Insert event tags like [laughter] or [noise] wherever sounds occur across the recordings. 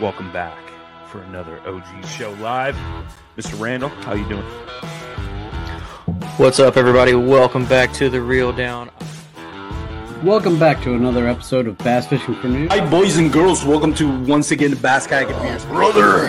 Welcome back for another OG show live. Mr. Randall, how you doing? What's up, everybody? Welcome back to the Reel Down. Welcome back to another episode of Bass Fishing for News. Hi, boys and girls. Welcome to once again the Bass Kayak Adventures. Brother,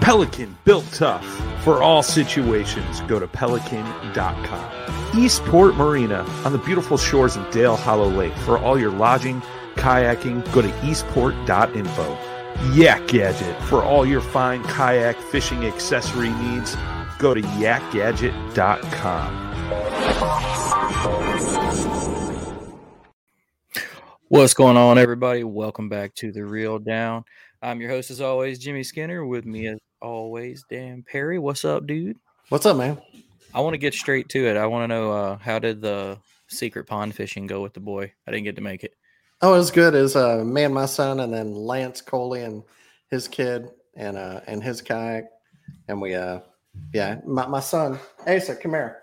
Pelican Built Tough. For all situations, go to pelican.com. Eastport Marina on the beautiful shores of Dale Hollow Lake. For all your lodging, kayaking, go to eastport.info. Yak Gadget. For all your fine kayak fishing accessory needs, go to yakgadget.com. What's going on, everybody? Welcome back to the Reel Down. I'm your host, as always, Jimmy Skinner. With me, as always, Dan Perry. What's up, dude? What's up, man? I want to get straight to it. I want to know uh, how did the secret pond fishing go with the boy? I didn't get to make it. Oh, it was good. It was uh, me and my son, and then Lance Coley and his kid, and uh, and his kayak, and we uh, yeah, my, my son Asa, come here.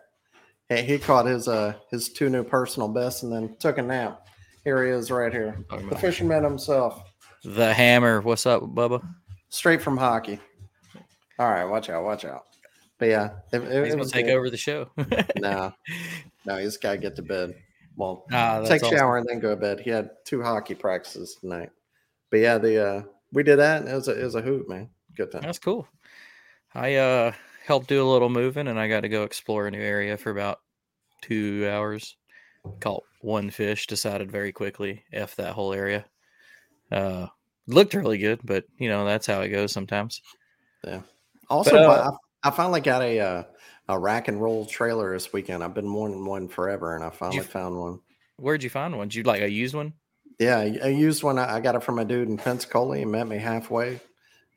Hey, he caught his uh his two new personal bests, and then took a nap. Here he is, right here, the fisherman himself. The hammer. What's up, Bubba? Straight from hockey. All right, watch out, watch out. But yeah, it, it, He's gonna take good. over the show. [laughs] no, no, he's got to get to bed. Well, Ah, take awesome. shower and then go to bed. He had two hockey practices tonight. But yeah, the uh we did that. And it was a, it was a hoot, man. Good time. That's cool. I uh helped do a little moving and I got to go explore a new area for about two hours. Caught one fish, decided very quickly F that whole area. Uh looked really good, but you know, that's how it goes sometimes. Yeah. Also, But, uh, I, I finally got a uh, a rack and roll trailer this weekend. I've been wanting one forever, and I finally found one. Where'd you find one? Did you like a used one? Yeah, I I used one. I I got it from a dude in Pensacola. He met me halfway,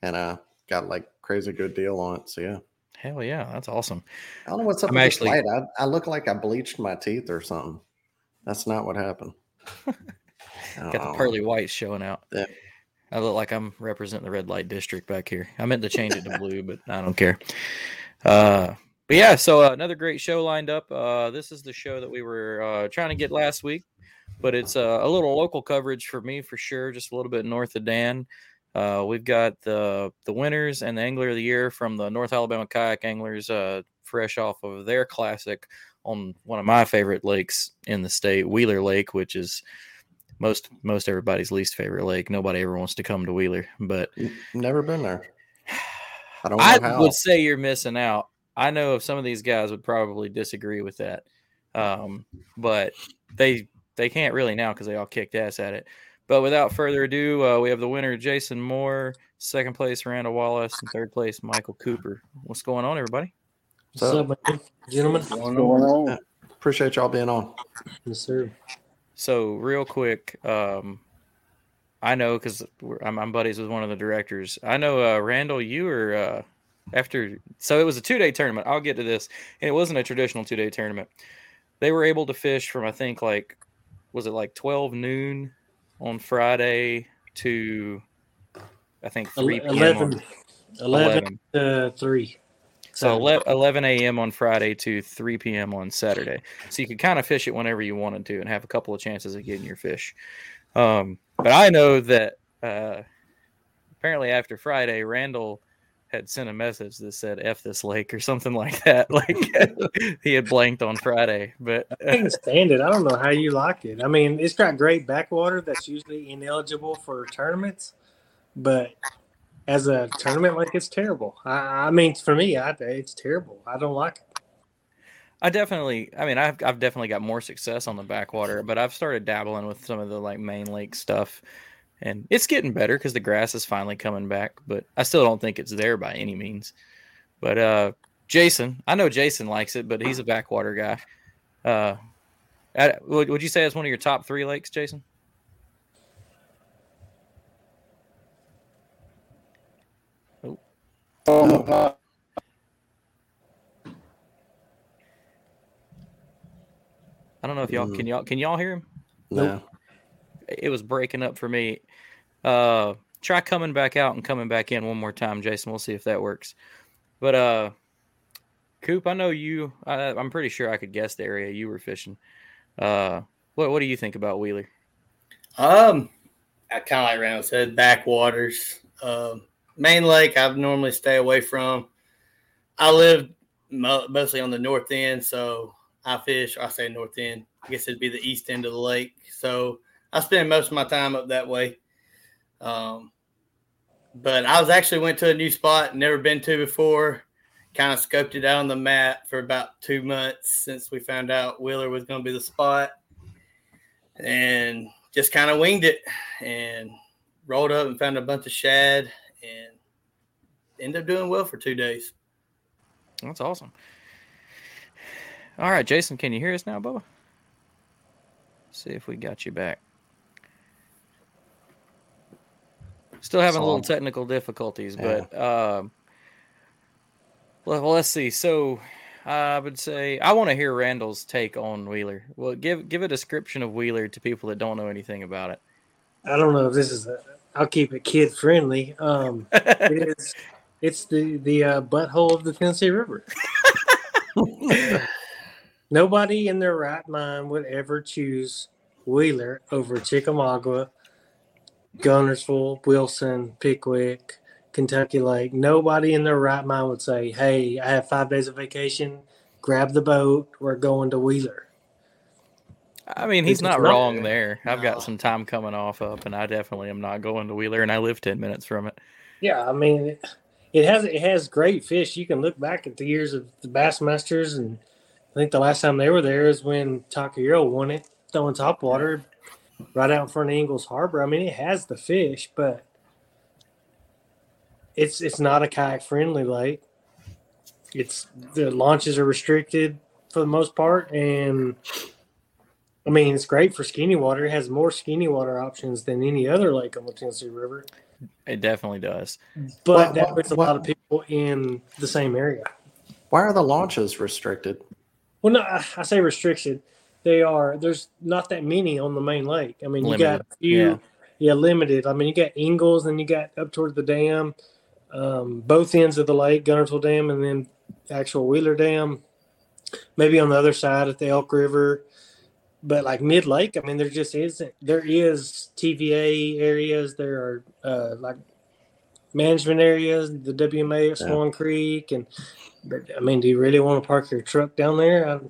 and uh, got like crazy good deal on it. So yeah, Hell yeah, that's awesome. I don't know what's up I'm with actually- this light. I, I look like I bleached my teeth or something. That's not what happened. [laughs] [laughs] Got the pearly whites showing out. Yeah. I look like I'm representing the red light district back here. I meant to change it to blue, but I don't care. Uh, but yeah, so uh, another great show lined up. Uh, this is the show that we were uh, trying to get last week, but it's uh, a little local coverage for me for sure, just a little bit north of Dan. Uh, we've got the the winners and the angler of the year from the North Alabama kayak anglers, uh, fresh off of their classic on one of my favorite lakes in the state, Wheeler Lake, which is most most everybody's least favorite lake. Nobody ever wants to come to Wheeler, but Never been there. [sighs] I don't know I how. would say you're missing out. I know if some of these guys would probably disagree with that. Um, but they they can't really now because they all kicked ass at it. But without further ado, uh, we have the winner, Jason Moore, second place, Randall Wallace, and third place, Michael Cooper. What's going on, everybody? What's up, man? gentlemen? What's going on? Appreciate y'all being on. Yes, sir. So, real quick, um, I know because I'm, I'm, buddies with one of the directors. I know uh, Randall, you were uh, after. So it was a two day tournament. I'll get to this, and it wasn't a traditional two day tournament. They were able to fish from I think like was it like 12 noon on Friday to I think 3 p.m. 11, 11, 11 to 3. So 11 a.m. on Friday to 3 p.m. on Saturday. So you could kind of fish it whenever you wanted to and have a couple of chances of getting your fish. Um, but I know that uh, apparently after Friday, Randall had sent a message that said "f this lake" or something like that. [laughs] Like [laughs] he had blanked on Friday, but I can stand it. I don't know how you like it. I mean, it's got great backwater that's usually ineligible for tournaments, but as a tournament, like it's terrible. I, I mean, for me, I, it's terrible. I don't like it. I definitely, I mean, I've I've definitely got more success on the backwater, but I've started dabbling with some of the like main lake stuff and it's getting better because the grass is finally coming back. But I still don't think it's there by any means. But uh, Jason, I know Jason likes it, but he's a backwater guy. Uh, would, would you say it's one of your top three lakes, Jason? I don't know if y'all can y'all can y'all hear him? No. It was breaking up for me. Uh, try coming back out and coming back in one more time, Jason. We'll see if that works. But uh, Coop, I know you. I, am pretty sure I could guess the area you were fishing. Uh, what what do you think about Wheeler? Um, I kind of like Randall said, backwaters. Um, main lake, I normally stay away from. I live mo- mostly on the north end, so I fish. I say north end. I guess it'd be the east end of the lake. So I spend most of my time up that way. Um, but I was actually went to a new spot, never been to before. Kind of scoped it out on the map for about two months since we found out Wheeler was going to be the spot, and just kind of winged it and rolled up and found a bunch of shad and end up doing well for two days. That's awesome. All right, Jason, can you hear us now, Bubba? See if we got you back. Still having a little technical difficulties, yeah. but um, well, well, let's see. So I would say I want to hear Randall's take on Wheeler. Well, give give a description of Wheeler to people that don't know anything about it. I don't know if this is. A, I'll keep it kid friendly. Um, [laughs] it's it's the the uh, butthole of the Tennessee River. [laughs] Nobody in their right mind would ever choose Wheeler over Chickamauga Guntersville, Wilson, Pickwick, Kentucky Lake. Nobody in their right mind would say, "Hey, I have five days of vacation. Grab the boat. We're going to Wheeler." I mean, he's not, not wrong there. I've got some time coming off up, and I definitely am not going to Wheeler, and I live ten minutes from it. Yeah, I mean, it, it has it has great fish. You can look back at the years of the Bassmasters, and I think the last time they were there is when Takahiro won it, throwing top water right out in front of Ingalls Harbor. I mean, it has the fish, but it's it's not a kayak friendly lake. It's the launches are restricted for the most part, and I mean it's great for skinny water. It has more skinny water options than any other lake on the Tennessee River. It definitely does, but that puts a lot of people in the same area. Why are the launches restricted? Well, no, I say restricted they are there's not that many on the main lake. I mean, limited. you got a few, yeah. yeah. limited. I mean, you got Ingalls, and you got up towards the dam, um, both ends of the lake, Guntersville Dam, and then actual Wheeler Dam. Maybe on the other side at the Elk River, but like mid lake, I mean, there just isn't. There is TVA areas. There are uh, like management areas, the WMA at Swan yeah. Creek, and but I mean, do you really want to park your truck down there? I,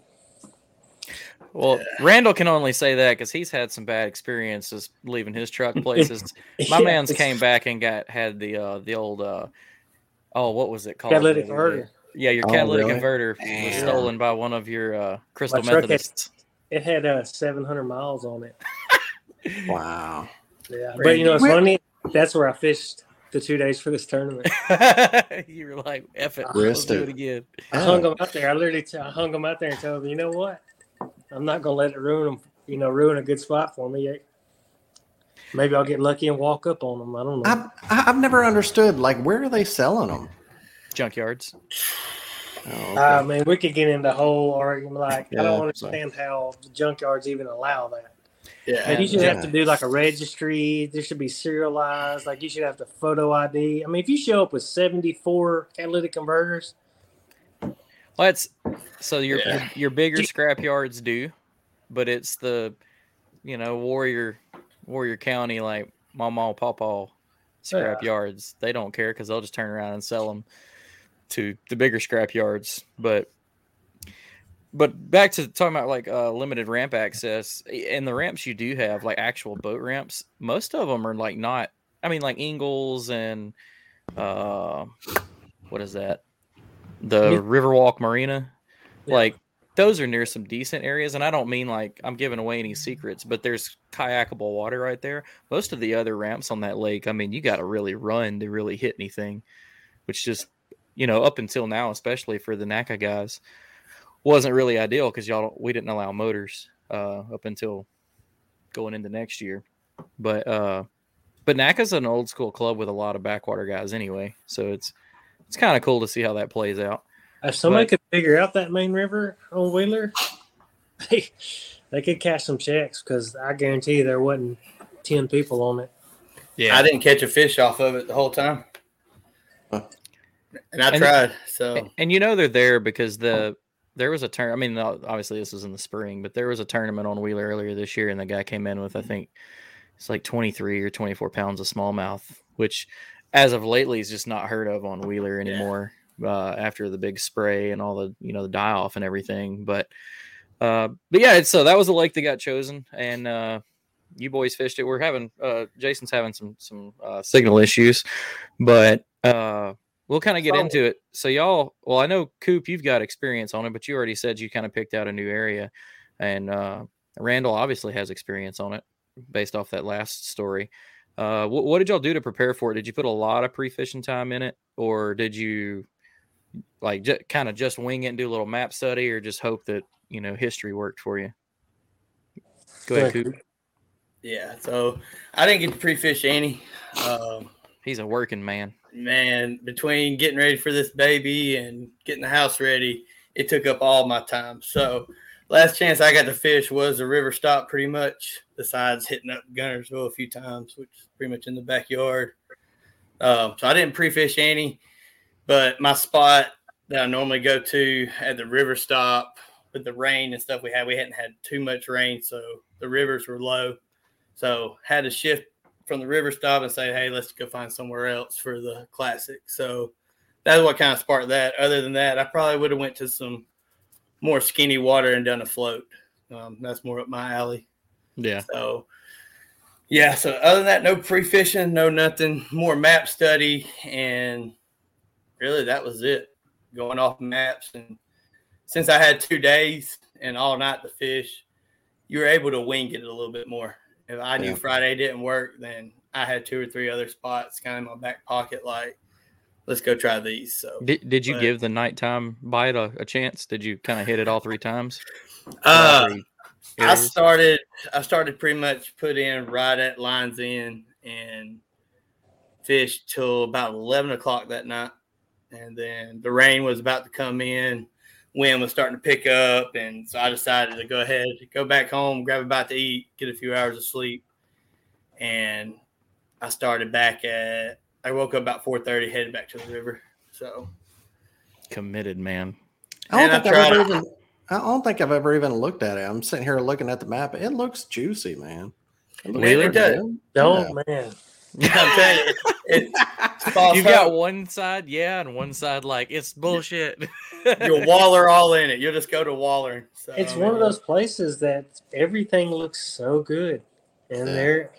well, Randall can only say that because he's had some bad experiences leaving his truck [laughs] places. My man's came back and got had the uh the old uh oh what was it called? Catalytic converter. yeah, your Oh, catalytic really? converter was Damn. stolen by one of your uh, crystal My truck had- Methodists. It had uh, 700 miles on it. [laughs] Wow. Yeah, but you know it's Where- funny. That's where I fished the two days for this tournament. [laughs] you were like, "F it, let's do it. it again." I hung them out there. I literally t- I hung them out there and told them, you know what? I'm not gonna let it ruin them. You know, ruin a good spot for me. Maybe I'll get lucky and walk up on them. I don't know. I've, I've never understood. Like, where are they selling them? Junkyards. Oh, ah, I mean, we could get into the whole argument. Like, I don't understand how the junkyards even allow that. Yeah. Like, you should Yeah. have to do like a registry. There should be serialized. Like, you should have the photo ID. I mean, if you show up with 74 catalytic converters, Well, it's so your Yeah. your, your bigger scrap yards do, but it's the you know Warrior Warrior County like Mama Pawpaw scrap yards. They don't care because they'll just turn around and sell them to the bigger scrap yards. But but back to talking about like uh, limited ramp access and the ramps you do have like actual boat ramps. Most of them are like not. I mean, like Ingalls and uh, what is that? The Yeah. Riverwalk Marina. Yeah. Like those are near some decent areas, and I don't mean like I'm giving away any secrets, but there's kayakable water right there. Most of the other ramps on that lake, I mean, you got to really run to really hit anything, which just you know up until now, especially for the NAKA guys, wasn't really ideal because y'all we didn't allow motors uh, up until going into next year, but uh, but NAKA's an old school club with a lot of backwater guys anyway, so it's it's kind of cool to see how that plays out. if somebody But- could figure out that main river on Wheeler, [laughs] they, they could cash some checks because I guarantee there wasn't 10 people on it. Yeah, I didn't catch a fish off of it the whole time. And I And- tried. So and you know they're there because the there was a turn. I mean, obviously this was in the spring, but there was a tournament on Wheeler earlier this year, and the guy came in with I think it's like twenty three or twenty four pounds of smallmouth, which as of lately is just not heard of on Wheeler anymore. Uh, after the big spray and all the you know the die off and everything, but uh, but yeah, so that was the lake that got chosen, and uh, you boys fished it. We're having uh, Jason's having some some uh, signal issues, but uh, we'll kind of get So- into it. So y'all, well, I know Coop, you've got experience on it, but you already said you kind of picked out a new area, and uh, Randall obviously has experience on it based off that last story. Uh, what, what did y'all do to prepare for it? Did you put a lot of pre-fishing time in it, or did you like j- kind of just wing it and do a little map study, or just hope that you know history worked for you? Go ahead, Go ahead, Coop. yeah, so I didn't get to pre-fish any. Um, He's a working man. man, between getting ready for this baby and getting the house ready, it took up all my time. So last chance I got to fish was a river stop pretty much, besides hitting up Guntersville a few times, which is pretty much in the backyard. Um, so I didn't pre-fish any, but my spot that I normally go to at the river stop with the rain and stuff we had, we hadn't had too much rain, so the rivers were low. So had to shift from the river stop and say, hey, let's go find somewhere else for the classic. So that's what kind of sparked that. Other than that, I probably would have went to some more skinny water and done a float. Um, that's more up my alley. Yeah. So yeah. So other than that, no pre fishing, no nothing. More map study, and really that was it. Going off maps, and since I had two days and all night to fish, you were able to wing it a little bit more. If I knew Yeah. Friday didn't work, then I had two or three other spots kind of in my back pocket. Like, let's go try these. So Did, did you But- give the nighttime bite a, a chance? Did you kind of hit it all three times? Uh, All three I started I started pretty much put in right at lines in and fished till about eleven o'clock that night. And then the rain was about to come in, wind was starting to pick up, and so I decided to go ahead, go back home, grab a bite to eat, get a few hours of sleep. And I started back at I woke up about four thirty, headed back to the river. So Committed, man. I don't And I think I've ever even. I don't think I've ever even looked at it. I'm sitting here looking at the map. It looks juicy, man. It looks Wheeler? pretty good. Oh, Yeah. man. [laughs] I'm telling you, it's [laughs] false You've got hope. one side, yeah, and one side like it's bullshit. You'll [laughs] waller all in it. You'll just go to Waller. So, It's one of those places that everything looks so good, and Yeah. there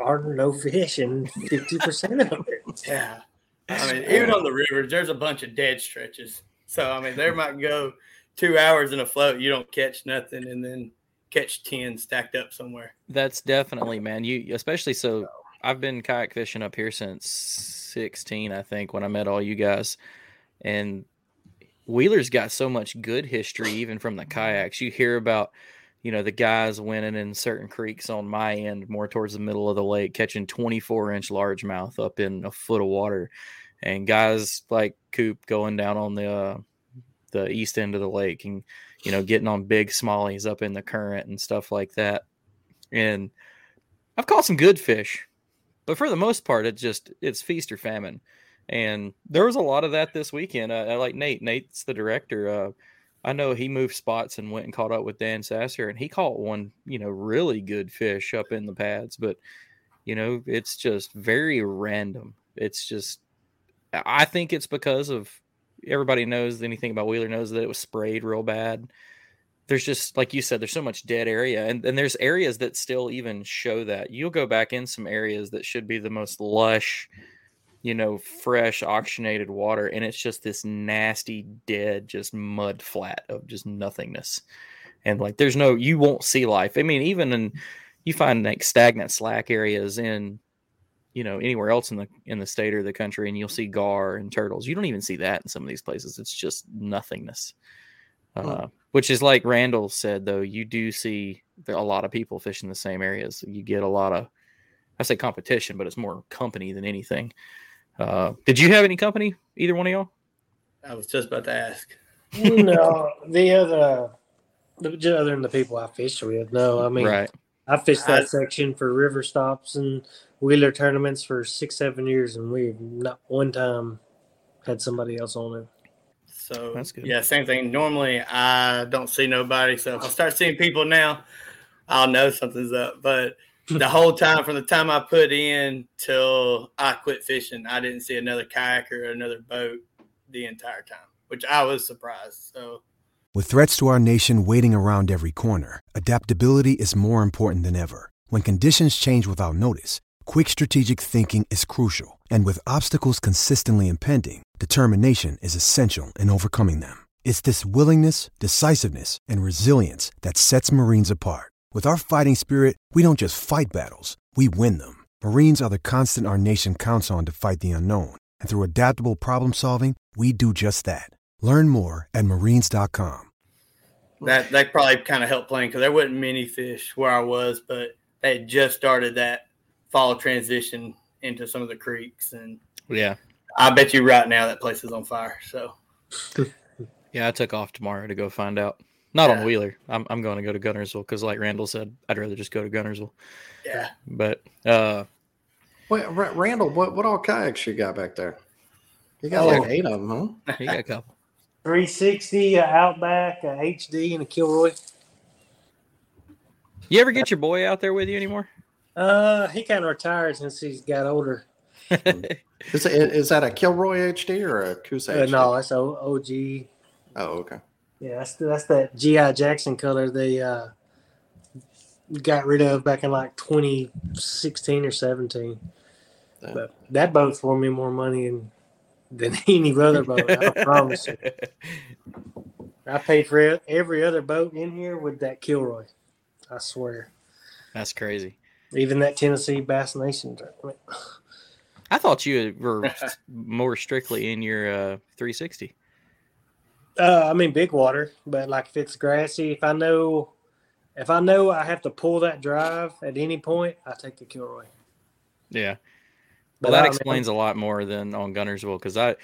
are no fish in fifty percent of it. Yeah. I mean, even on the rivers, there's a bunch of dead stretches. So I mean, there might go two hours in a float, you don't catch nothing, and then catch ten stacked up somewhere. That's definitely, man. You especially so. I've been kayak fishing up here since 16, I think, when I met all you guys, and Wheeler's got so much good history, even from the kayaks. You hear about, you know, the guys winning in certain creeks on my end, more towards the middle of the lake, catching 24 inch largemouth up in a foot of water, and guys like Coop going down on the uh, the east end of the lake and you know getting on big smallies up in the current and stuff like that. And I've caught some good fish, but for the most part, it's just it's feast or famine. And there was a lot of that this weekend. Uh, I like Nate. Nate's the director. Uh, I know he moved spots and went and caught up with Dan Sasser, and he caught one, you know, really good fish up in the pads. But you know, it's just very random. It's just, I think it's because of everybody knows anything about Wheeler knows that it was sprayed real bad. There's just like you said, there's so much dead area, and and there's areas that still even show that. You'll go back in some areas that should be the most lush, you know, fresh oxygenated water, and it's just this nasty, dead, just mud flat of just nothingness. And like, there's no, you won't see life. I mean, even in you find like stagnant slack areas in you know anywhere else in the in the state or the country and you'll see gar and turtles you don't even see that in some of these places it's just nothingness uh, which is like randall said though you do see there a lot of people fishing the same areas. You get a lot of i say competition but it's more company than anything. Uh, did you have any company either one of y'all? I was just about to ask. No [laughs] the other the, other than the people i fished with no i mean right. I fished that I, section for river stops and wheeler tournaments for six, seven years, and we've not one time had somebody else on it. So that's good. Yeah, same thing. Normally, I don't see nobody. So if I start seeing people now, I'll know something's up. But [laughs] the whole time, from the time I put in till I quit fishing, I didn't see another kayak or another boat the entire time, which I was surprised. So with threats to our nation waiting around every corner, adaptability is more important than ever. When conditions change without notice, quick strategic thinking is crucial. And with obstacles consistently impending, determination is essential in overcoming them. It's this willingness, decisiveness, and resilience that sets Marines apart. With our fighting spirit, we don't just fight battles, we win them. Marines are the constant our nation counts on to fight the unknown. And through adaptable problem solving, we do just that. Learn more at marines.com. That that probably kind of helped playing because there wasn't many fish where I was, but they had just started that fall transition into some of the creeks, and yeah, I bet you right now that place is on fire. So, [laughs] yeah, I took off tomorrow to go find out. Not yeah. on Wheeler. I'm I'm going to go to Guntersville because, like Randall said, I'd rather just go to Guntersville. Yeah, but uh, wait, Randall, what what all kayaks you got back there? You got oh, like eight of them, huh? [laughs] You got a couple. 360, a Outback, a HD, and a Kilroy. You ever get your boy out there with you anymore? Uh, he kind of retired since he's got older. [laughs] is, it, is that a Kilroy HD or a Coosa? Uh, no, it's o- OG. Oh, okay. Yeah, that's that's that GI Jackson color they uh, got rid of back in like 2016 or 17. Damn. But that boat's for me more money than than [laughs] any other boat. I [laughs] promise you. I paid for every other boat in here with that Kilroy. I swear. That's crazy. Even that Tennessee Bass Nation tournament. I thought you were [laughs] more strictly in your uh, 360. Uh, I mean big water, but like if it's grassy, if I know, if I know I have to pull that drive at any point, I take the Kilroy. Yeah, well, that explains a lot more than on Guntersville because I,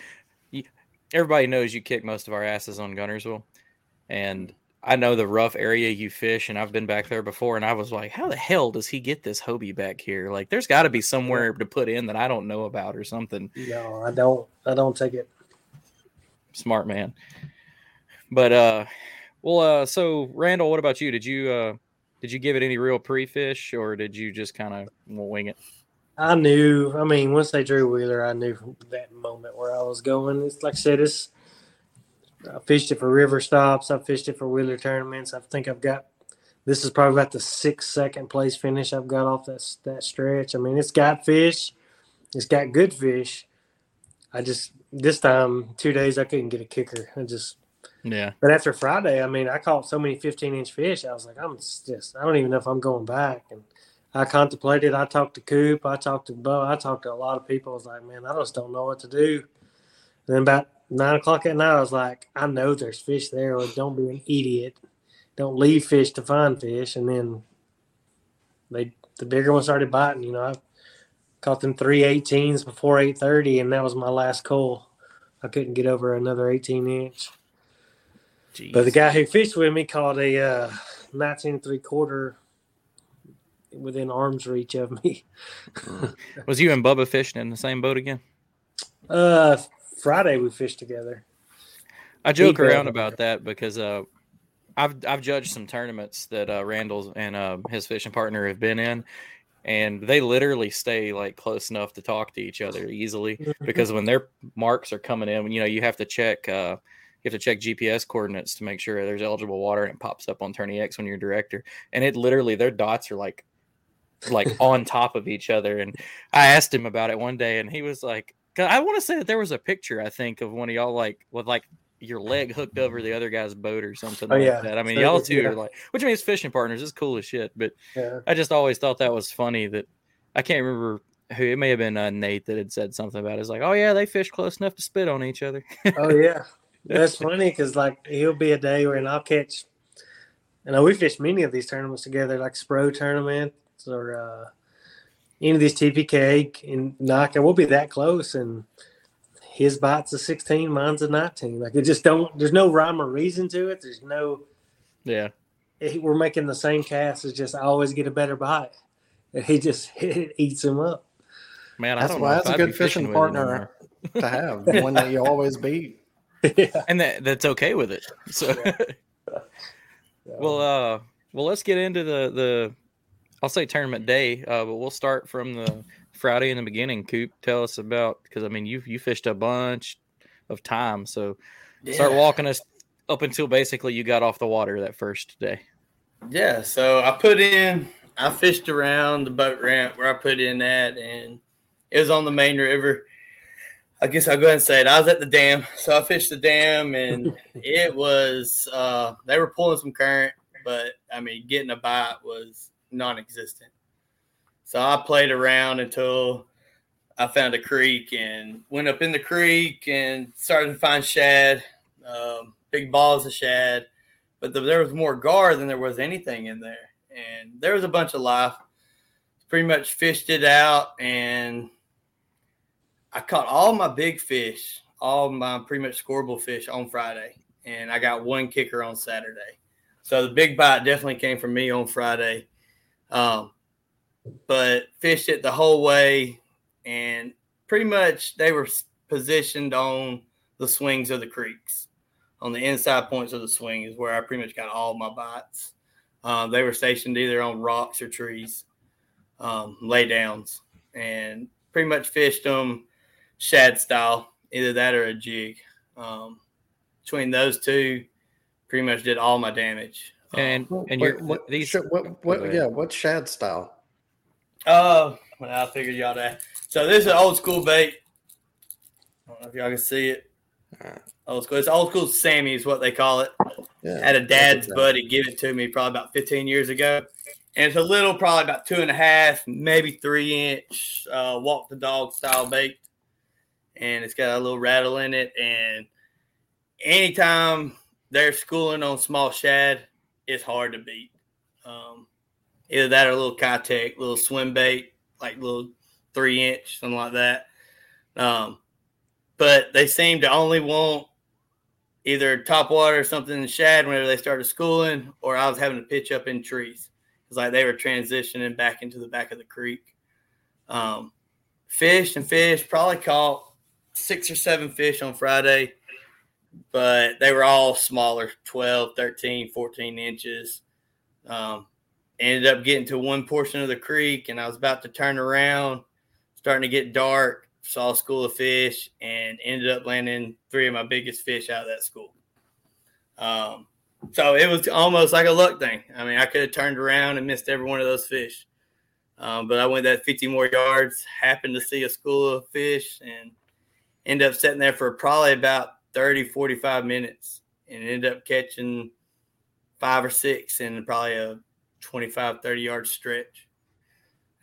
everybody knows you kick most of our asses on Guntersville, and I know the rough area you fish, and I've been back there before, and I was like, how the hell does he get this Hobie back here? Like, there's got to be somewhere to put in that I don't know about or something. No, I don't. I don't take it. Smart man. But uh, well, uh, so Randall, what about you? Did you uh, did you give it any real pre-fish, or did you just kind of wing it? I knew. I mean, once they drew Wheeler, I knew from that moment where I was going. It's like I said, it's. I fished it for river stops. I fished it for Wheeler tournaments. I think I've got. This is probably about the sixth second place finish I've got off that that stretch. I mean, it's got fish. It's got good fish. I just this time two days I couldn't get a kicker. I just yeah. But after Friday, I mean, I caught so many 15 inch fish. I was like, I'm just I don't even know if I'm going back. And I contemplated. I talked to Coop. I talked to Bo. I talked to a lot of people. I was like, man, I just don't know what to do. And then about nine o'clock at night, I was like, I know there's fish there. Like, don't be an idiot. Don't leave fish to find fish. And then they the bigger one started biting. You know, I caught them three 18s before 8:30, and that was my last call. I couldn't get over another 18 inch. Jeez. But the guy who fished with me caught a uh, 19 and three quarter within arm's reach of me. [laughs] was you and Bubba fishing in the same boat again? Uh, Friday we fished together. I joke around about that because uh, I've I've judged some tournaments that uh, Randall and uh, his fishing partner have been in, and they literally stay like close enough to talk to each other easily mm-hmm. because when their marks are coming in, you know, you have to check. Uh, you have to check GPS coordinates to make sure there's eligible water, and it pops up on Tourney X when you're director. And it literally, their dots are like like on top of each other. And I asked him about it one day, and he was like, I want to say that there was a picture, I think, of one of y'all like with like your leg hooked over the other guy's boat or something oh, like yeah. that. I mean, so, y'all two yeah. are like, which means fishing partners. is cool as shit. But yeah. I just always thought that was funny that I can't remember who it may have been uh, Nate that had said something about it. It's like, oh yeah, they fish close enough to spit on each other. oh yeah, [laughs] that's funny because like he'll be a day where I'll catch. You know, we fish many of these tournaments together, like Spro tournament or uh, any of these TPK and Naka. We'll be that close, and his bite's a 16, mine's a 19. Like it just don't. There's no rhyme or reason to it. There's no. Yeah. It, we're making the same cast. It's just I always get a better bite, and he just [laughs] it eats him up. Man, that's why that's a good fishing, fishing partner to have, the [laughs] one that you always beat. Yeah. And that that's okay with it. So. Yeah. [laughs] well, uh, well, let's get into the the I'll say tournament day, uh, but we'll start from the Friday in the beginning. Coop, tell us about because I mean you you fished a bunch of time, so yeah. start walking us up until basically you got off the water that first day. Yeah, so I put in, I fished around the boat ramp where I put in that, and it was on the main river. I guess I'll go ahead and say it. I was at the dam, so I fished the dam, and [laughs] it was uh, they were pulling some current, but I mean, getting a bite was non-existent. So I played around until I found a creek and went up in the creek and started to find shad, um, big balls of shad. But the, there was more gar than there was anything in there, and there was a bunch of life. Pretty much fished it out, and I caught all my big fish, all my pretty much scoreable fish on Friday, and I got one kicker on Saturday. So the big bite definitely came from me on Friday um, but fished it the whole way, and pretty much they were positioned on the swings of the creeks, on the inside points of the swing is where I pretty much got all my bites. Um, they were stationed either on rocks or trees, um, lay downs, and pretty much fished them shad style, either that or a jig. Um, between those two, pretty much did all my damage. And um, and you're what, these what what yeah what shad style? Oh, well, I figured y'all that. So this is an old school bait. I don't know if y'all can see it. Old school. It's old school Sammy is what they call it. Yeah, Had a dad's buddy give it to me probably about 15 years ago. And it's a little, probably about two and a half, maybe three inch uh, walk the dog style bait. And it's got a little rattle in it. And anytime they're schooling on small shad, it's hard to beat. Um, either that or a little Keitech, little swim bait, like little three inch, something like that. Um, but they seem to only want either top water or something in the shad whenever they started schooling, or I was having to pitch up in trees. It's like they were transitioning back into the back of the creek. Um, and fished, probably caught six or seven fish on Friday but they were all smaller 12 13 14 inches. Um, ended up getting to one portion of the creek and i was about to turn around starting to get dark saw a school of fish and ended up landing three of my biggest fish out of that school. Um, so it was almost like a luck thing. I mean i could have turned around and missed every one of those fish. Um, but i went that 50 more yards happened to see a school of fish and End up sitting there for probably about 30, 45 minutes and end up catching five or six in probably a 25, 30 yard stretch.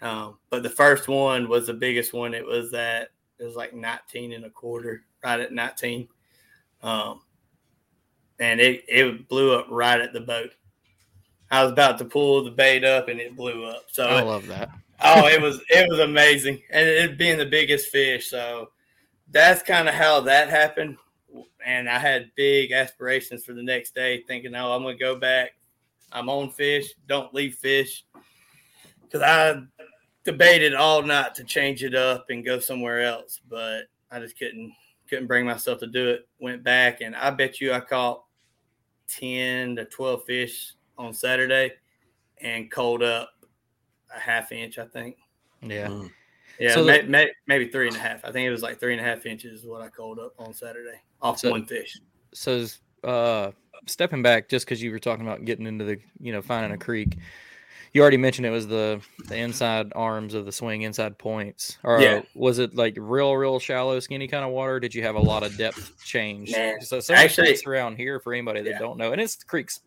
Um, but the first one was the biggest one. It was that it was like 19 and a quarter, right at 19. Um, and it, it blew up right at the boat. I was about to pull the bait up and it blew up. So I love that. oh, it was it was amazing, and it being the biggest fish. So that's kind of how that happened. And I had big aspirations for the next day, thinking, "Oh, I'm going to go back. I'm on fish. Don't leave fish." Because I debated all night to change it up and go somewhere else, but I just couldn't couldn't bring myself to do it. Went back, and I bet you I caught ten to twelve fish on Saturday, and cold up a half inch, I think. Yeah. Mm. Yeah, so may, the, may, maybe three and a half. I think it was like three and a half inches is what I called up on Saturday off so, one fish. So, uh, stepping back, just because you were talking about getting into the, you know, finding a creek, you already mentioned it was the the inside arms of the swing, inside points. Or yeah. was it like real, real shallow, skinny kind of water? Did you have a lot of depth change? Man, so some actually, creeks around here, for anybody that yeah. don't know, and it's creeks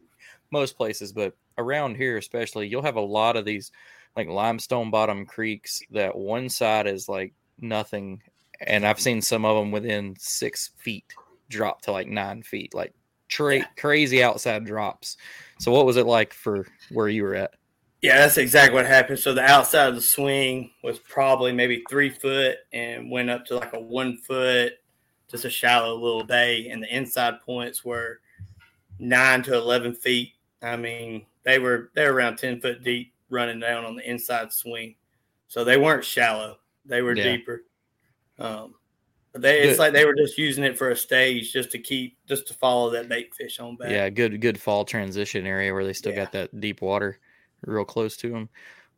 most places, but around here especially, you'll have a lot of these like limestone bottom creeks that one side is like nothing, and I've seen some of them within six feet drop to like nine feet, like tra- crazy outside drops. So, what was it like for where you were at? Yeah, that's exactly what happened. So the outside of the swing was probably maybe three foot and went up to like a one foot, just a shallow little bay, and the inside points were nine to eleven feet. I mean, they were they were around ten foot deep running down on the inside swing. So they weren't shallow; they were yeah. deeper. Um, but they, it's like they were just using it for a stage, just to keep, just to follow that bait fish on back. Yeah, good, good fall transition area where they still yeah. got that deep water real close to them.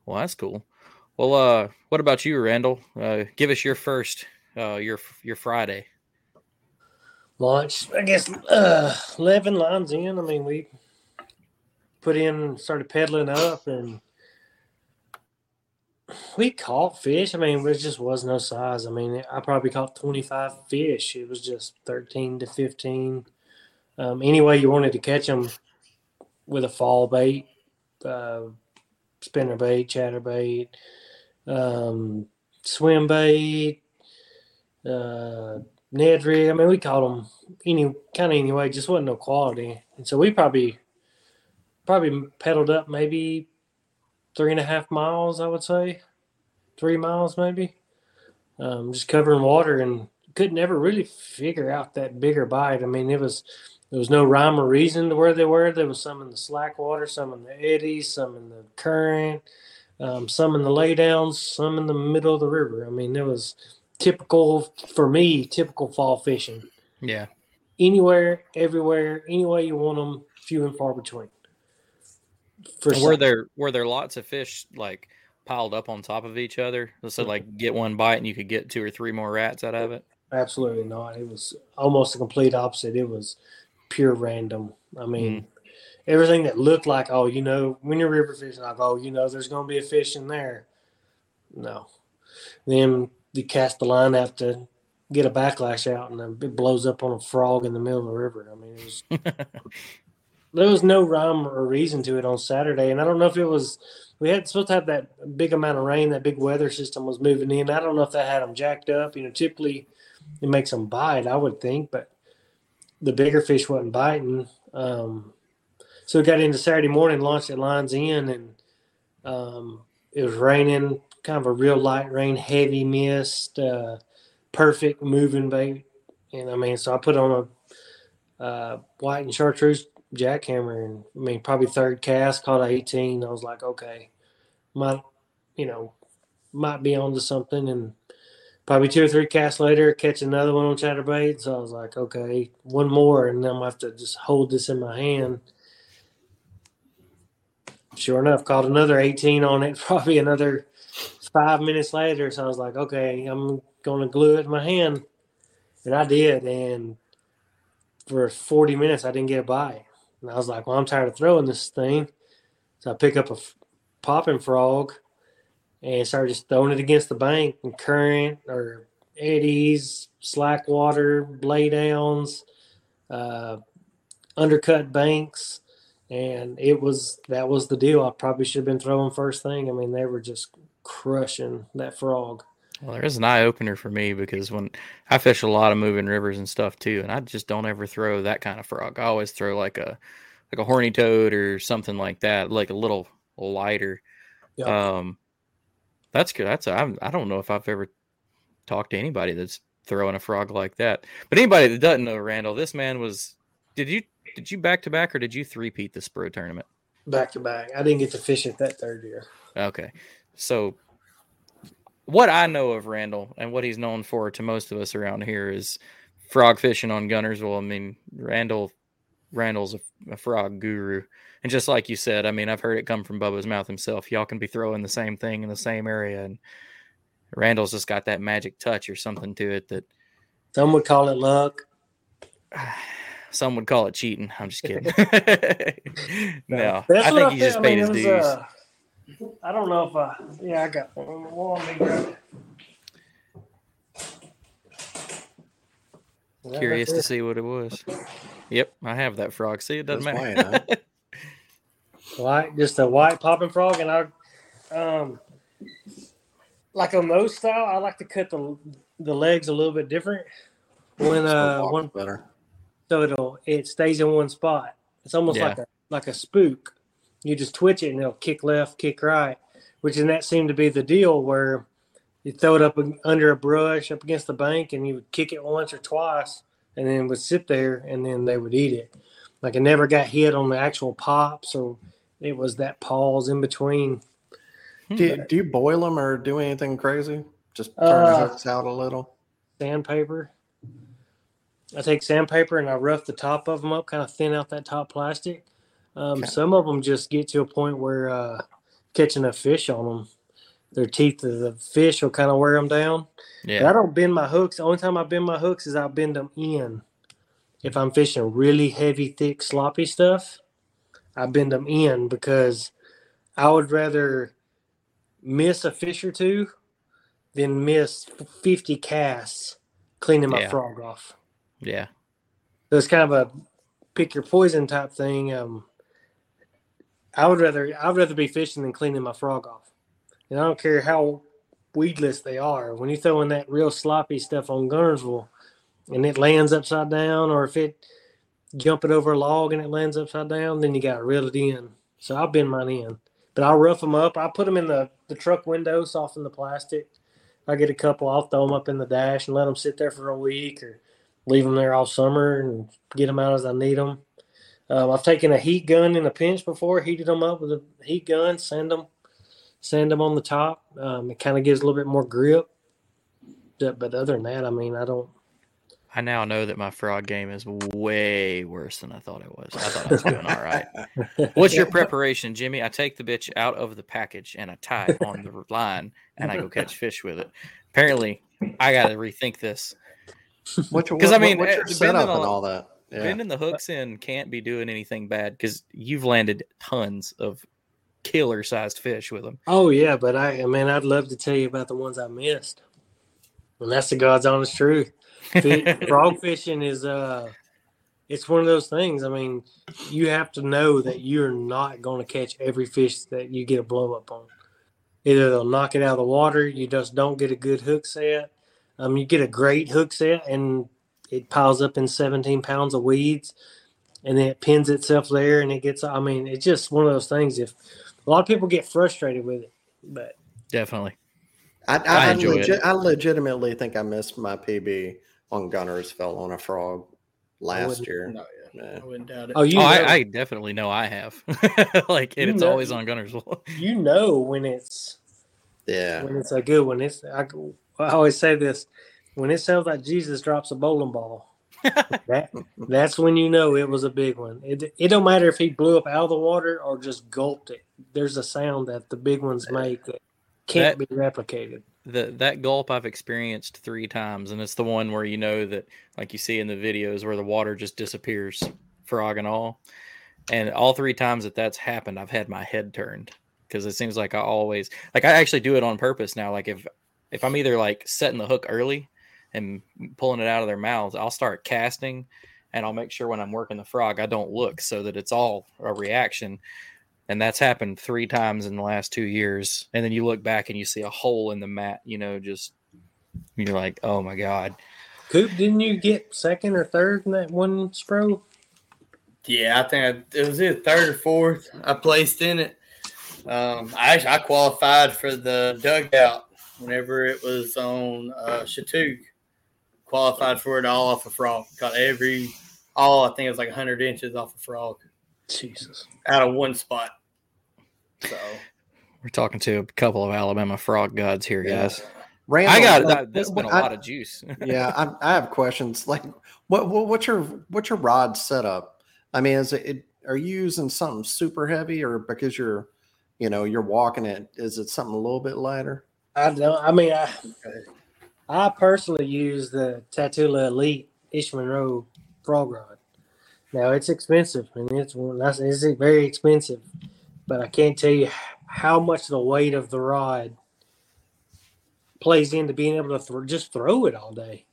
Well, that's cool. Well, uh, what about you, Randall? Uh, give us your first, uh, your your Friday launch. I guess uh, eleven lines in. I mean, we put in, started pedaling up, and we caught fish. I mean, it just was no size. I mean, I probably caught 25 fish. It was just 13 to 15. Um, any way you wanted to catch them with a fall bait, uh, spinner bait, chatter bait, um, swim bait, uh, Ned rig. I mean, we caught them any kind of anyway. Just wasn't no quality, and so we probably probably pedaled up maybe three and a half miles, I would say, three miles maybe. Um, just covering water and could never really figure out that bigger bite. I mean, it was there was no rhyme or reason to where they were. There was some in the slack water, some in the eddies, some in the current, um, some in the laydowns, some in the middle of the river. I mean, it was typical for me, typical fall fishing. Yeah. Anywhere, everywhere, any way you want them, few and far between. For were there were there lots of fish like piled up on top of each other? So like get one bite and you could get two or three more rats out of it? Absolutely not. It was almost the complete opposite. It was pure random. I mean, mm. everything that looked like, oh, you know, when you're river fishing, like, oh, you know, there's going to be a fish in there. No. Then you cast the line out to get a backlash out, and it blows up on a frog in the middle of the river. I mean, it was, [laughs] there was no rhyme or reason to it on Saturday, and I don't know if it was we had supposed to have that big amount of rain, that big weather system was moving in. I don't know if that had them jacked up. You know, typically it makes them bite, I would think, but the bigger fish wasn't biting. Um, so we got into Saturday morning, launched at Lines End, and um, it was raining, kind of a real light rain, heavy mist, uh, perfect moving bait. And I mean, so I put on a uh, white and chartreuse jackhammer, and I mean, probably third cast, caught 18. I was like, okay, might, you know, might be onto something. And probably two or three casts later, catch another one on chatterbait. So I was like, okay, one more, and then I'm gonna have to just hold this in my hand. Sure enough, caught another 18 on it. [laughs] Probably another five minutes later, so I was like, okay, I'm gonna glue it in my hand, and I did. And for 40 minutes, I didn't get a bite. And I was like, well, I'm tired of throwing this thing. So I pick up a f- popping frog and started just throwing it against the bank and current or eddies, slack water, laydowns, uh, undercut banks, and it was that was the deal. I probably should have been throwing first thing. I mean, they were just crushing that frog. Well, there's an eye opener for me because when I fish a lot of moving rivers and stuff too, and I just don't ever throw that kind of frog. I always throw like a like a horny toad or something like that, like a little lighter. Um, that's good. That's I I don't know if I've ever talked to anybody that's throwing a frog like that. But anybody that doesn't know Randall, this man was. Did you did you back to back or did you three peat the Spro tournament? Back to back. I didn't get to fish it that third year. Okay, so what I know of Randall and what he's known for to most of us around here is frog fishing on Guntersville. I mean, Randall Randall's a, a, frog guru. And just like you said, I mean, I've heard it come from Bubba's mouth himself. Y'all can be throwing the same thing in the same area. And Randall's just got that magic touch or something to it that some would call it luck. [sighs] Some would call it cheating. I'm just kidding. [laughs] [laughs] no, I think he just I mean, paid his dues. Uh, I don't know if I, yeah, I got one. Curious to see what it was. Yep, I have that frog. See, it doesn't That's matter. White, huh? [laughs] white, just a white popping frog, and I, um, like on those style, I like to cut the the legs a little bit different. When uh, one better, so it'll it stays in one spot. It's almost yeah. like a like a spook. You just twitch it and it'll kick left, kick right, which in that seemed to be the deal where you throw it up under a brush up against the bank and you would kick it once or twice and then would sit there and then they would eat it. Like it never got hit on the actual pops or it was that pause in between. Do you, do you boil them or do anything crazy? Just turn uh, the hooks out a little. Sandpaper. I take sandpaper and I rough the top of them up, kind of thin out that top plastic. Um, okay. Some of them just get to a point where uh, catching a fish on them, their teeth of the fish will kind of wear them down. Yeah. But I don't bend my hooks. The only time I bend my hooks is I bend them in. If I'm fishing really heavy, thick, sloppy stuff, I bend them in because I would rather miss a fish or two than miss 50 casts cleaning my yeah. frog off. Yeah. So it's kind of a pick your poison type thing. Um, I would rather I'd rather be fishing than cleaning my frog off. And I don't care how weedless they are. When you throw in that real sloppy stuff on Guntersville and it lands upside down, or if it jump it over a log and it lands upside down, then you got to reel it in. So I'll bend mine in, but I'll rough them up. I put them in the, the truck window, soften the plastic. I get a couple, I'll throw them up in the dash and let them sit there for a week or leave them there all summer and get them out as I need them. Um, I've taken a heat gun in a pinch before, heated them up with a heat gun, sand them sand them on the top. Um, it kind of gives a little bit more grip. But other than that, I mean, I don't. I now know that my frog game is way worse than I thought it was. I thought I was doing all right. What's your [laughs] preparation, Jimmy? I take the bitch out of the package and I tie it on the [laughs] line and I go catch fish with it. Apparently, I got to rethink this. Because I mean, what's your eh, setup and all that? Yeah. Bending the hooks in can't be doing anything bad because you've landed tons of killer sized fish with them. Oh yeah, but I, I mean, I'd love to tell you about the ones I missed, and that's the God's honest truth. [laughs] Frog fishing is uh, it's one of those things. I mean, you have to know that you're not going to catch every fish that you get a blow up on. Either they'll knock it out of the water, you just don't get a good hook set. Um, you get a great hook set, and it piles up in 17 pounds of weeds, and then it pins itself there, and it gets. I mean, it's just one of those things. If a lot of people get frustrated with it, but definitely. I, I, I enjoy legit, it. I legitimately think I missed my PB on Guntersville on a frog last year. No, yeah. I wouldn't doubt it. Oh, you oh, I, I, definitely know I have. [laughs] like, and it's know, always on Guntersville. [laughs] you know when it's yeah when it's a good one. It's I, I always say this when it sounds like Jesus drops a bowling ball [laughs] that, that's when you know it was a big one. It, it don't matter if he blew up out of the water or just gulped it. There's a sound that the big ones uh, make that can't that, be replicated. The, that gulp I've experienced three times, and it's the one where you know that, like you see in the videos, where the water just disappears, frog and all. And all three times that that's happened, I've had my head turned because it seems like I always like I actually do it on purpose now. Like if if I'm either like setting the hook early and pulling it out of their mouths, I'll start casting and I'll make sure when I'm working the frog, I don't look so that it's all a reaction. And that's happened three times in the last two years. And then you look back and you see a hole in the mat, you know, just you're like, oh my God. Coop, didn't you get second or third in that one spro? Yeah, I think I, it was either third or fourth. I placed in it. Um, I actually I qualified for the dugout whenever it was on uh, Chatuge. Qualified for it all off a frog. Got every all I think it was like 100 inches off a frog. Jesus. Out of one spot. So we're talking to a couple of Alabama frog gods here, Yeah. guys. Randall, I got like, that. There's been a I- lot of juice. [laughs] yeah, I, I have questions. Like, what, what what's your what's your rod setup? I mean, is it, it are you using something super heavy, or because you're, you know, you're walking it, is it something a little bit lighter? I don't. I mean, I I personally use the Tatula Elite Ish Monroe frog rod. Now it's expensive, and it's that's it's very expensive, but I can't tell you how much the weight of the rod plays into being able to thro- just throw it all day.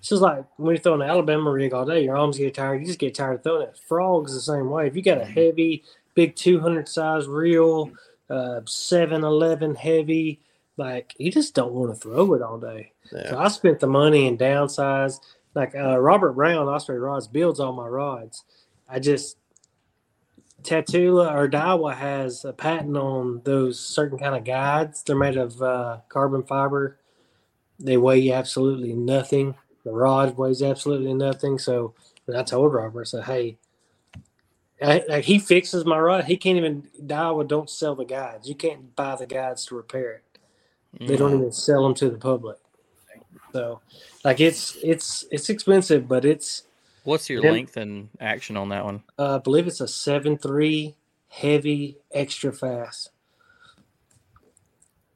It's just like when you're throwing an Alabama rig all day, your arms get tired. You just get tired of throwing it. Frogs the same way. If you got a heavy, big 200 size reel, uh, 711 heavy, like you just don't want to throw it all day. So I spent the money and downsize. Like uh, Robert Brown, Osprey Rods, builds all my rods. I just Tatula or Daiwa has a patent on those certain kind of guides. They're made of uh, carbon fiber. They weigh absolutely nothing. The rod weighs absolutely nothing. So and I told Robert, I said, "Hey, I, like he fixes my rod. He can't even Daiwa don't sell the guides. You can't buy the guides to repair it. They don't even sell them to the public. So, like it's it's it's expensive, but it's What's your Yeah. length and action on that one? uh, I believe it's a seven three heavy extra fast.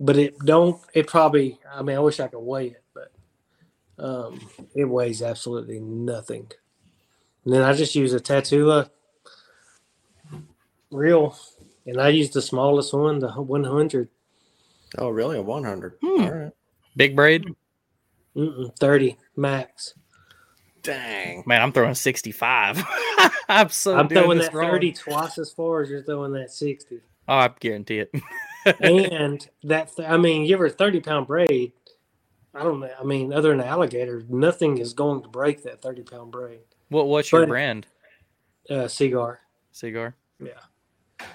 But it don't it probably I mean I wish I could weigh it, but um it weighs absolutely nothing. And then I just use a Tatula reel and I use the smallest one, the one hundred. Oh, really? A 100. Hmm. All right. Big braid? Mm-mm, 30 max. Dang. Man, I'm throwing 65. [laughs] I'm so I'm throwing that wrong. 30 twice as far as you're throwing that 60. Oh, I guarantee it. [laughs] and that, th- I mean, give her a 30 pound braid. I don't know. I mean, other than alligator, nothing is going to break that 30 pound braid. What What's your But- brand? Uh, Seaguar. Seaguar? Yeah.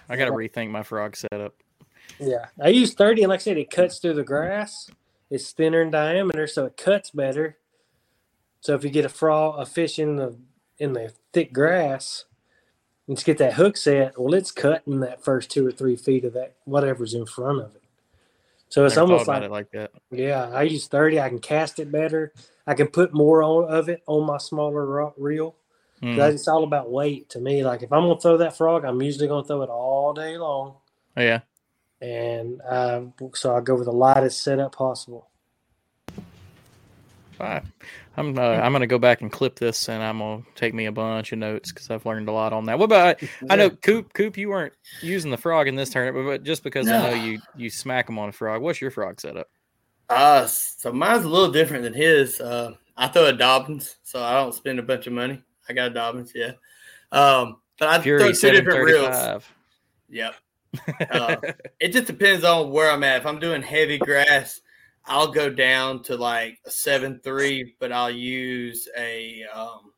I got to rethink my frog setup. Yeah. I use 30, and like I said, it cuts through the grass. It's thinner in diameter, so it cuts better. So if you get a frog, a fish in the in the thick grass, and just get that hook set, well, it's cutting that first two or three feet of that whatever's in front of it. So it's almost like it like that. Yeah, I use 30. I can cast it better. I can put more on, of it on my smaller reel. Mhm. It's all about weight to me. Like if I'm gonna throw that frog, I'm usually gonna throw it all day long, Oh, yeah. And um, so I go with the lightest setup possible. All right. I'm uh, I'm gonna go back and clip this, and I'm gonna take me a bunch of notes because I've learned a lot on that. What about? I know Coop. Coop, you weren't using the frog in this tournament, but just because I know you you smack them on a frog. What's your frog setup? Uh, so mine's a little different than his. Uh, I throw a Dobyns, so I don't spend a bunch of money. I got a Dobyns, yeah. Um, but I Fury throw two different reels. 735. Yep. Uh, it just depends on where I'm at. If I'm doing heavy grass, I'll go down to like a seven three, but I'll use a um,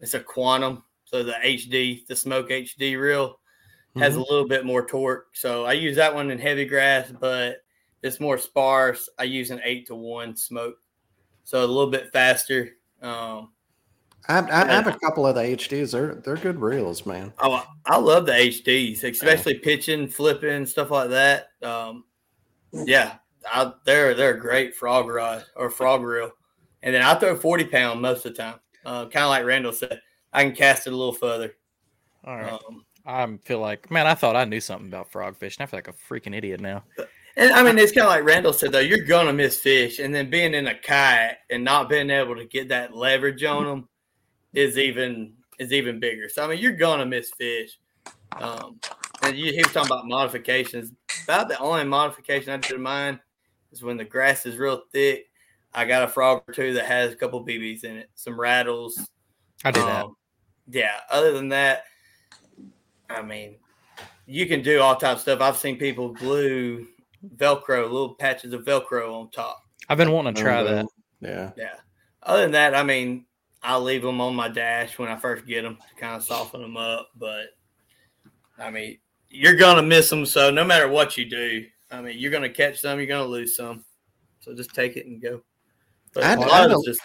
it's a quantum, so the HD, the smoke HD reel has a Mhm. little bit more torque. So I use that one in heavy grass, but it's more sparse. I use an eight to one smoke, so a little bit faster. Um, I, have- I have a couple of the HDs. They're they're good reels, man. Oh, I love the HDs, especially pitching, flipping, stuff like that. Um, yeah, I, they're they're a great frog rod or frog reel. And then I throw forty pound most of the time. Uh, kind of like Randall said, I can cast it a little further. All right. Um, I feel like man, I thought I knew something about frog fishing. I feel like a freaking idiot now. and I mean, it's kind of like Randall said though. You're gonna miss fish, and then being in a kayak and not being able to get that leverage on them is even is even bigger. So I mean, you're gonna miss fish. Um, and you, he was talking about modifications. About the only modification I do to mine is when the grass is real thick. I got a frog or two that has a couple BBs in it, some rattles. I did um, that. Yeah. Other than that, I mean, you can do all types of stuff. I've seen people glue Velcro, little patches of Velcro on top. I've been wanting to try that. Yeah. Yeah. Other than that, I mean, I'll leave them on my dash when I first get them to kind of soften them up. But I mean, you're gonna miss them. So no matter what you do, I mean, you're gonna catch some, you're gonna lose some. So just take it and go. But I had, I, had to, just,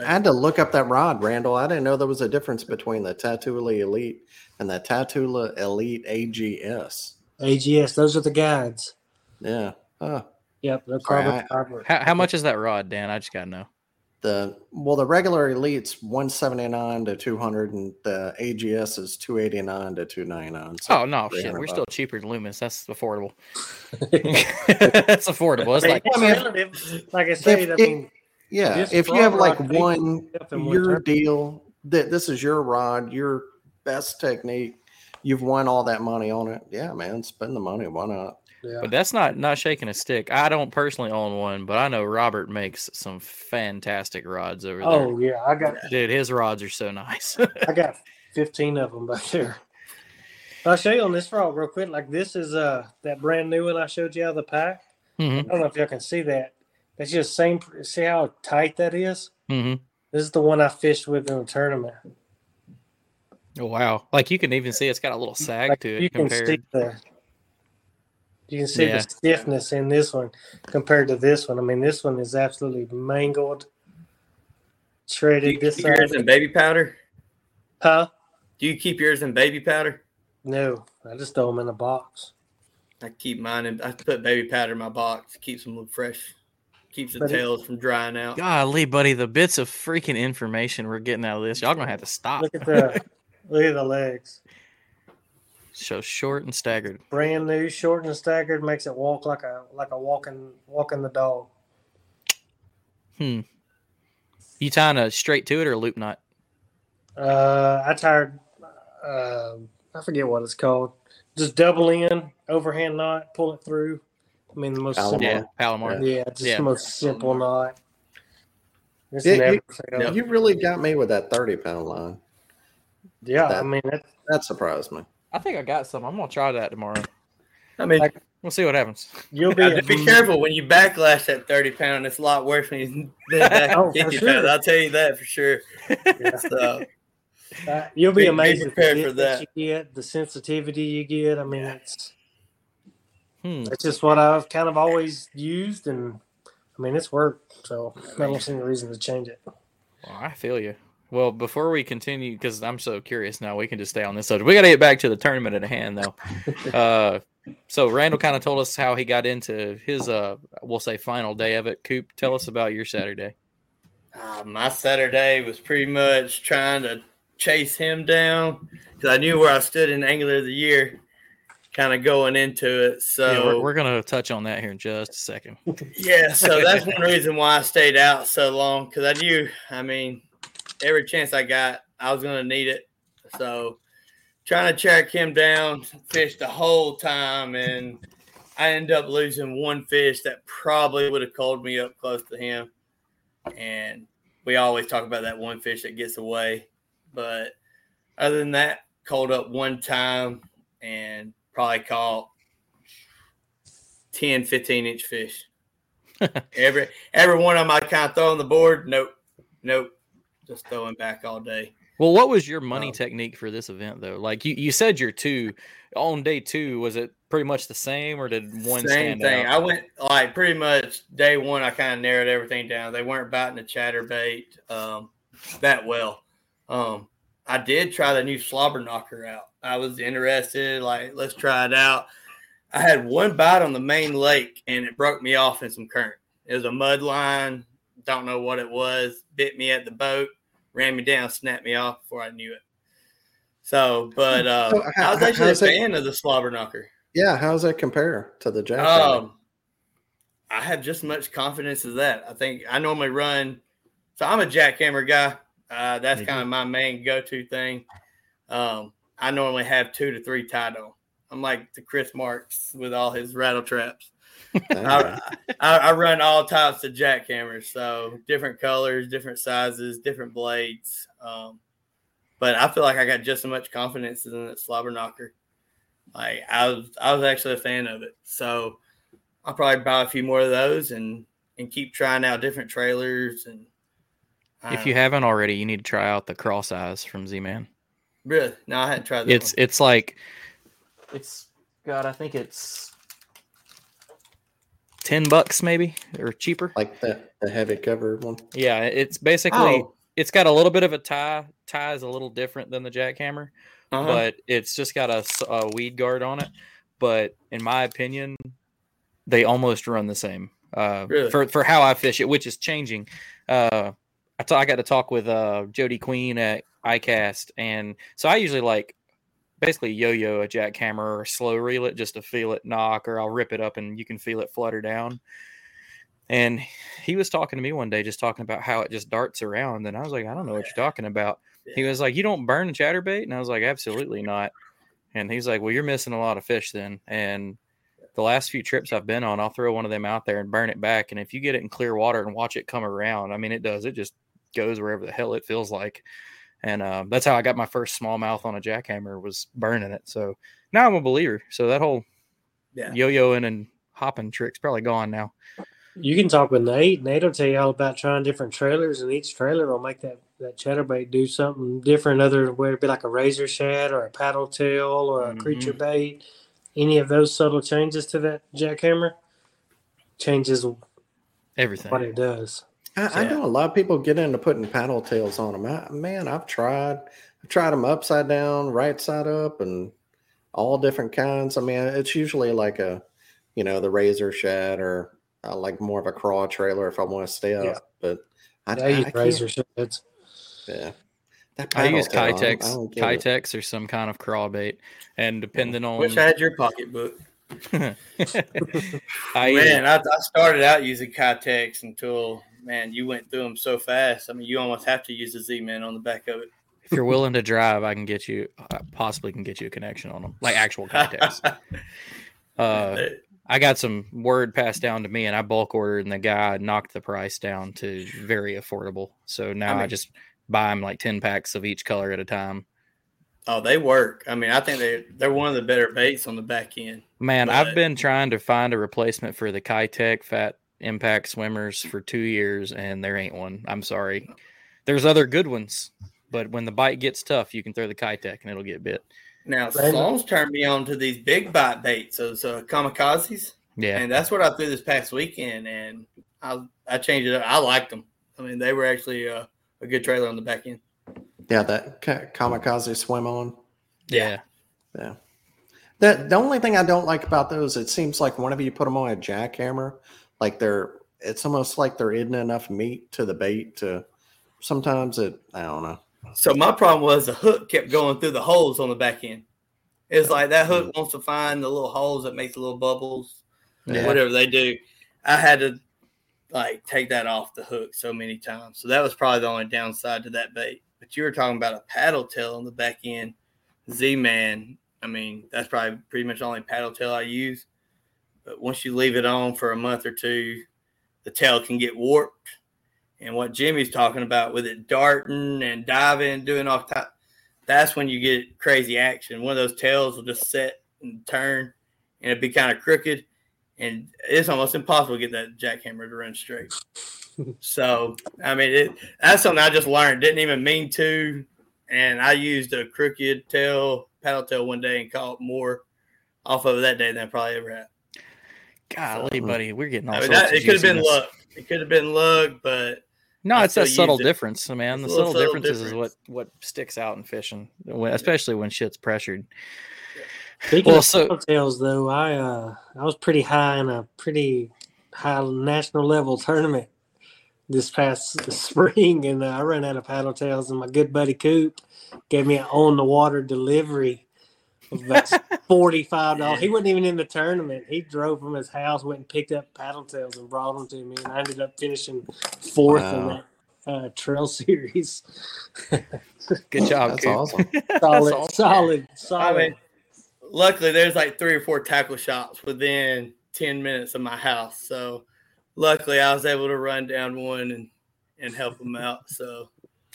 I had to look up that rod, Randall. I didn't know there was a difference between the Tatula Elite and the Tatula Elite AGS. AGS, those are the guides. Yeah. Huh. Yep, they're carbon fiber. How, how much is that rod, Dan? I just gotta know. The well, the regular Elite's one seventy nine to two hundred, and the AGS is two eighty nine to two ninety nine. So oh no, shit, we're bucks. still cheaper than Loomis. That's affordable. [laughs] That's affordable. It's like, I mean, like I said, I mean, yeah, if you have like one your deal that this is your rod, your best technique, you've won all that money on it. Yeah, man, spend the money. Why not? Yeah. But that's not not shaking a stick. I don't personally own one, but I know Robert makes some fantastic rods over there. Oh yeah, I got dude. His rods are so nice. [laughs] I got fifteen of them back there. I'll show you on this frog real quick. Like this is uh that brand new one I showed you out of the pack. Mm-hmm. I don't know if y'all can see that. That's just same. See how tight that is? Mm-hmm. This is the one I fished with in the tournament. Oh wow! Like you can even see it's got a little sag like to it. You compared. can see the you can see yeah. the stiffness in this one compared to this one. I mean, this one is absolutely mangled, shredded. Do you this keep yours in baby powder? Huh? Do you keep yours in baby powder? No, I just throw them in a box. I keep mine in. I put baby powder in my box. Keeps them fresh. Keeps the but tails it, from drying out. Golly, buddy, the bits of freaking information we're getting out of this, y'all gonna have to stop. Look at the look at the legs. [laughs] So short and staggered. Brand new, short and staggered makes it walk like a like a walking walking the dog. Hmm. You tying a straight to it or a loop knot? Uh, I tied. Uh, I forget what it's called. Just double in, overhand knot, pull it through. I mean, the most Palomar. simple. Yeah, Palomar. Yeah, just yeah. the most simple knot. Yeah, you, you, really got me with that thirty pound line. Yeah, that, I mean it, that surprised me. I think I got some. I'm gonna try that tomorrow. I mean, like, we'll see what happens. You'll be be careful when you backlash that 30 pound. It's a lot worse when you [laughs] back oh, 50 sure. pounds. I'll tell you that for sure. Yeah. So, [laughs] uh, you'll be, be amazed prepared for that. you get the sensitivity you get. I mean, it's hmm. it's just what I've kind of always used, and I mean, it's worked. So I don't see any reason to change it. Well, I feel you. Well, before we continue, because I'm so curious now, we can just stay on this subject. We got to get back to the tournament at hand, though. [laughs] uh, so Randall kind of told us how he got into his, uh, we'll say, final day of it. Coop, tell us about your Saturday. Uh, my Saturday was pretty much trying to chase him down because I knew where I stood in Angler of the Year, kind of going into it. So yeah, we're, we're going to touch on that here in just a second. [laughs] yeah, so that's [laughs] one reason why I stayed out so long because I knew, I mean every chance I got, I was going to need it. So trying to track him down, fish the whole time, and I ended up losing one fish that probably would have called me up close to him. And we always talk about that one fish that gets away. But other than that, called up one time and probably caught 10, 15 inch fish. [laughs] every every one of them I kind of throw on the board. Nope. Nope just throwing back all day. Well, what was your money um, technique for this event though? Like you, you said your two on day two, was it pretty much the same or did one same thing? Out? I went like pretty much day one. I kind of narrowed everything down. They weren't biting the chatterbait um, that well. Um, I did try the new slobber knocker out. I was interested, like let's try it out. I had one bite on the main lake and it broke me off in some current. It was a mud line. Don't know what it was. Bit me at the boat ran me down, snapped me off before I knew it. So, but uh, so how, I was actually a fan of the slobber knocker. Yeah, how does that compare to the jack? Um, I have just much confidence as that. I think I normally run. So I'm a jackhammer guy. Uh, that's mm-hmm. kind of my main go-to thing. Um, I normally have two to three tied on. I'm like the Chris Marks with all his rattle traps. I, I, I, run all types of jackhammers, so different colors, different sizes, different blades. Um, but I feel like I got just as much confidence in that slobber knocker. Like I was, I was actually a fan of it. So I'll probably buy a few more of those and and keep trying out different trailers. And if you haven't already, you need to try out the cross eyes from Z Man. Really? No, I hadn't tried that. It's one. it's like it's God, I think it's ten bucks maybe or cheaper. Like the, the heavy cover one. Yeah, it's basically oh. it's got a little bit of a tie. Tie is a little different than the jackhammer, uh-huh. but it's just got a, a weed guard on it. But in my opinion, they almost run the same. Uh, really? for for how I fish it, which is changing. Uh, I, t- I got to talk with uh, Jody Queen at ICAST, and so I usually like basically yo-yo a jackhammer or slow reel it just to feel it knock, or I'll rip it up and you can feel it flutter down. And he was talking to me one day, just talking about how it just darts around, and I was like, I don't know what you're talking about. He was like, You don't burn a chatterbait, and I was like, Absolutely not. And he's like, Well, you're missing a lot of fish then. And the last few trips I've been on, I'll throw one of them out there and burn it back. And if you get it in clear water and watch it come around, I mean, it does. It just goes wherever the hell it feels like and uh, that's how I got my first smallmouth on a jackhammer was burning it. So now I'm a believer. So that whole yeah. yo-yoing and hopping trick's probably gone now. You can talk with Nate. Nate will tell you all about trying different trailers, and each trailer will make that that chatterbait do something different. Other whether it be like a razor shad or a paddle tail or a mm-hmm. creature bait, any of those subtle changes to that jackhammer changes everything. What it does. I, so, I, know a lot of people get into putting paddle tails on them. I, man, I've tried. I've tried them upside down, right side up, and all different kinds. I mean, it's usually like a, you know, the razor shad or uh, like more of a craw trailer if I want to stay up. Yeah. But I, yeah, I, use razor shads. Yeah. I use Keitechs, Keitechs or some kind of craw bait, and depending on which I had your pocketbook. [laughs] I, Man, I, I, started out using Keitechs until man, you went through them so fast. I mean, you almost have to use the Z Man on the back of it. If you're willing to drive, I can get you, I possibly can get you a connection on them, like actual contacts. [laughs] uh, I got some word passed down to me, and I bulk ordered, and the guy knocked the price down to very affordable. So now I, mean, I just buy them like ten packs of each color at a time. Oh, they work. I mean, I think they they're one of the better baits on the back end. Man, but... I've been trying to find a replacement for the Keitech Fat impact swimmers for two years, and there ain't one. I'm sorry. There's other good ones, but when the bite gets tough, you can throw the Keitech and it'll get bit. Now, Sloan's turned me on to these big bite baits, those uh, kamikazes. Yeah, and that's what I threw this past weekend, and I I changed it up. I liked them. I mean, they were actually uh, a good trailer on the back end. Yeah, that kamikaze swim on. Yeah, yeah. The the only thing I don't like about those, it seems like whenever you put them on a jackhammer, like they're it's almost like there isn't enough meat to the bait to sometimes it I don't know. So my problem was the hook kept going through the holes on the back end. It's like that hook mm-hmm. wants to find the little holes that make the little bubbles, yeah. whatever they do. I had to like take that off the hook so many times. So that was probably the only downside to that bait. But you were talking about a paddle tail on the back end. Z Man, I mean, that's probably pretty much the only paddle tail I use. But once you leave it on for a month or two, the tail can get warped. And what Jimmy's talking about with it darting and diving, doing all that, that's when you get crazy action. One of those tails will just set and turn and it'd be kind of crooked. And it's almost impossible to get that jackhammer to run straight. [laughs] so, I mean, it, that's something I just learned. Didn't even mean to. And I used a crooked tail, paddle tail one day and caught more off of that day than I probably ever had. Golly, so, buddy, we're getting all I mean, that, It could have been luck. It could have been luck, but no, I it's that subtle difference, man. The subtle, subtle differences difference. is what what sticks out in fishing, especially when shit's pressured. Speaking well, of so, tails, though, I uh, I was pretty high in a pretty high national level tournament this past [laughs] spring, and uh, I ran out of paddle tails, and my good buddy Coop gave me an on the water delivery about [laughs] forty five dollars. He wasn't even in the tournament. He drove from his house, went and picked up paddle tails and brought them to me, and I ended up finishing fourth wow. in that uh, trail [laughs] series. Good job, That's awesome. [laughs] solid, That's awesome. solid, solid. I mean, luckily there's like three or four tackle shops within 10 minutes of my house. So luckily I was able to run down one and, and help them out. So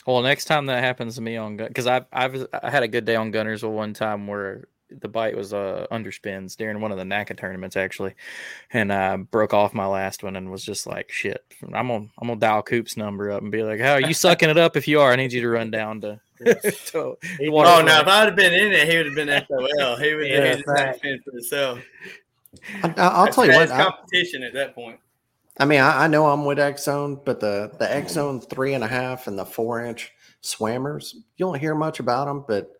well, next time that happens to me on gun, because I've I've I had a good day on Guntersville one time where the bite was uh underspins during one of the NAKA tournaments actually, and I broke off my last one and was just like shit. I'm gonna I'm gonna dial Coop's number up and be like, how are you sucking it up? If you are, I need you to run down to. [laughs] to oh no! If I'd have been in it, he would have been SOL. He would have right. fend for himself. I, will tell you what. Competition I, at that point. I mean, I, I, know I'm with X Zone, but the the X Zone three and a half and the four inch swammers, you don't hear much about them, but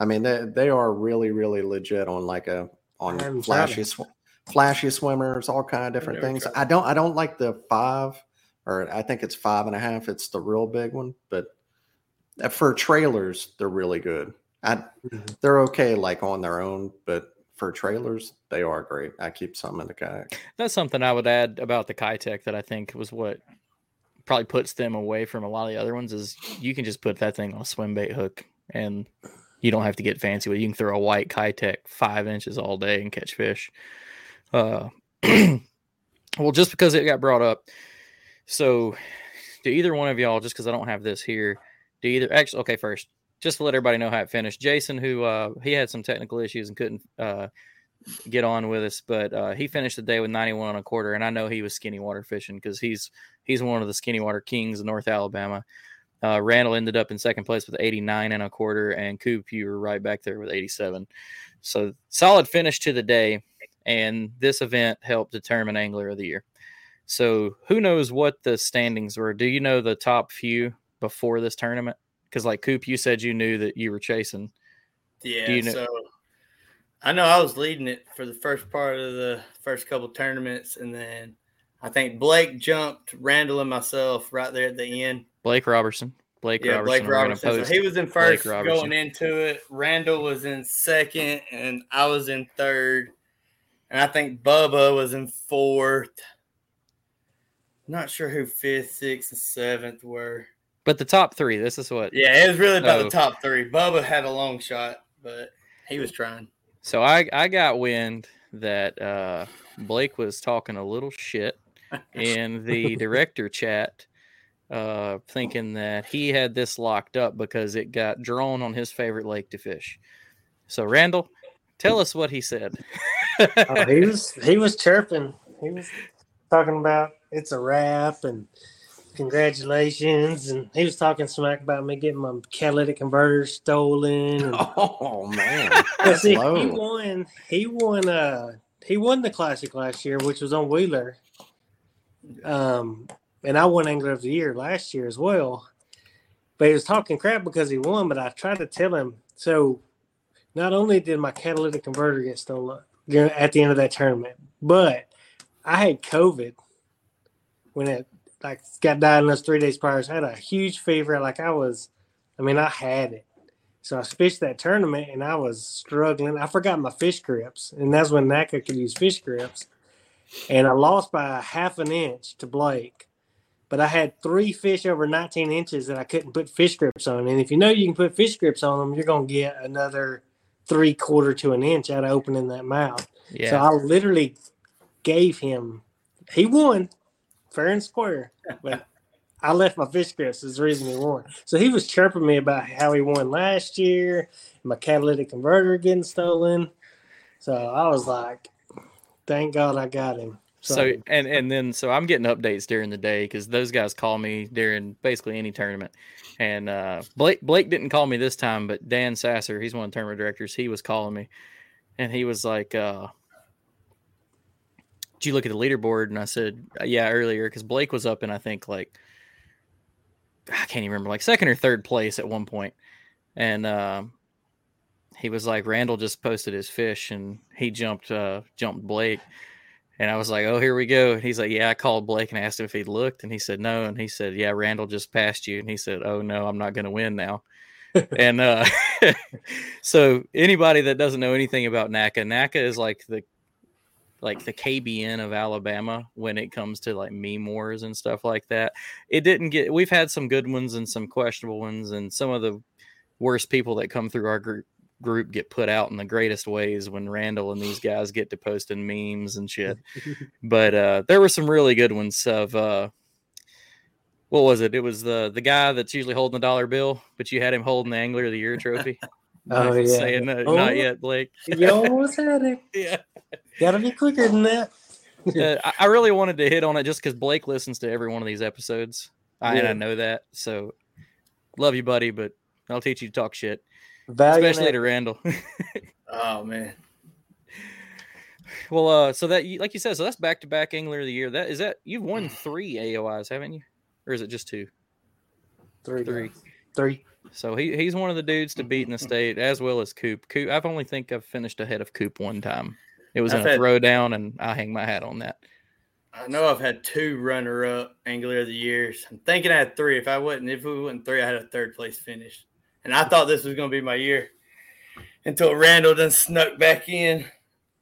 I mean, they they are really really legit on like a on flashy sw- flashy swimmers, all kind of different things. I don't I don't like the five or I think it's five and a half. It's the real big one, but uh, for trailers, they're really good. I, mm-hmm. They're okay like on their own, but for trailers, they are great. I keep some in the kayak. That's something I would add about the Keitech that I think was what probably puts them away from a lot of the other ones is you can just put that thing on a swim bait hook and you don't have to get fancy with it. You can throw a white Keitech five inches all day and catch fish. Uh, [clears throat] well, just because it got brought up. So, do either one of y'all, just because I don't have this here, do either actually, okay, first, just to let everybody know how it finished. Jason, who uh, he had some technical issues and couldn't uh, get on with us, but uh, he finished the day with 91 and a quarter. And I know he was skinny water fishing because he's he's one of the skinny water kings in North Alabama. Uh, Randall ended up in second place with 89 and a quarter, and Coop, you were right back there with 87. So solid finish to the day, and this event helped determine Angler of the Year. So who knows what the standings were? Do you know the top few before this tournament? Because like Coop, you said you knew that you were chasing. Yeah. You know- so I know I was leading it for the first part of the first couple tournaments, and then I think Blake jumped Randall and myself right there at the end. Blake Robertson. Blake yeah, Robertson. Blake Robertson. So he was in first going into it. Randall was in second, and I was in third. And I think Bubba was in fourth. Not sure who fifth, sixth, and seventh were. But the top three, this is what. Yeah, it was really about the top three. Bubba had a long shot, but he was trying. So I I got wind that uh, Blake was talking a little shit in the [laughs] director chat, uh, thinking that he had this locked up because it got drawn on his favorite lake to fish. So Randall, tell us what he said. oh, he was he was chirping. He was talking about it's a wrap and congratulations. And he was talking smack about me getting my catalytic converter stolen. And, [laughs] oh man, [laughs] see, low. he won. He won. Uh, he won the classic last year, which was on Wheeler. Um, and I won Angler of the Year last year as well. But he was talking crap because he won. But I tried to tell him. So, not only did my catalytic converter get stolen at the end of that tournament, but I had COVID when it like got diagnosed three days prior. So I had a huge fever. Like I was, I mean, I had it. So I fished that tournament and I was struggling. I forgot my fish grips, and that's when NAKA could use fish grips. And I lost by a half an inch to Blake. But I had three fish over 19 inches that I couldn't put fish grips on. And if you know you can put fish grips on them, you're going to get another three quarter to an inch out of opening that mouth. Yeah. So I literally gave him, he won fair and square. But I left my fish grips is the reason he won. So he was chirping me about how he won last year, my catalytic converter getting stolen. So I was like, thank God I got him. So, so and and then so I'm getting updates during the day because those guys call me during basically any tournament. And uh, Blake Blake didn't call me this time, but Dan Sasser, he's one of the tournament directors, he was calling me, and he was like, uh, "Did you look at the leaderboard?" And I said, "Yeah, earlier," because Blake was up in I think like I can't even remember, like second or third place at one point. And uh, he was like, Randall just posted his fish and he jumped uh, jumped Blake. And I was like, oh, here we go. And he's like, yeah, I called Blake and asked him if he'd looked. And he said, no. And he said, yeah, Randall just passed you. And he said, oh, no, I'm not going to win now. [laughs] and uh, [laughs] so anybody that doesn't know anything about NAKA, NAKA is like the like the KBN of Alabama when it comes to like meme wars and stuff like that. It didn't get. We've had some good ones and some questionable ones, and some of the worst people that come through our group group get put out in the greatest ways when Randall and these guys get to posting memes and shit. [laughs] but uh, there were some really good ones of uh, what was it? It was the the guy that's usually holding the dollar bill, but you had him holding the Angler of the Year trophy. [laughs] Oh yeah, saying that, Oh, not yet, Blake. You almost had it. [laughs] yeah, gotta be quicker than that. [laughs] Uh, I, I really wanted to hit on it just because Blake listens to every one of these episodes, I, and I know that. So love you, buddy, but I'll teach you to talk shit, Valiant especially to. Randall. [laughs] Oh man. well, uh, so that you- like you said, so that's back to back Angler of the Year. That is that you've won three AOYs, haven't you? Or is it just two? Three. Three. Three. So he, he's one of the dudes to beat in the state as well as Coop. Coop, I've only think I've finished ahead of Coop one time. It was I've in a had- throwdown, and I hang my hat on that. I know I've had two runner up Angler of the Years. I'm thinking I had three. If I wasn't, if we went three, I had a third place finish. And I thought this was going to be my year until Randall then snuck back in.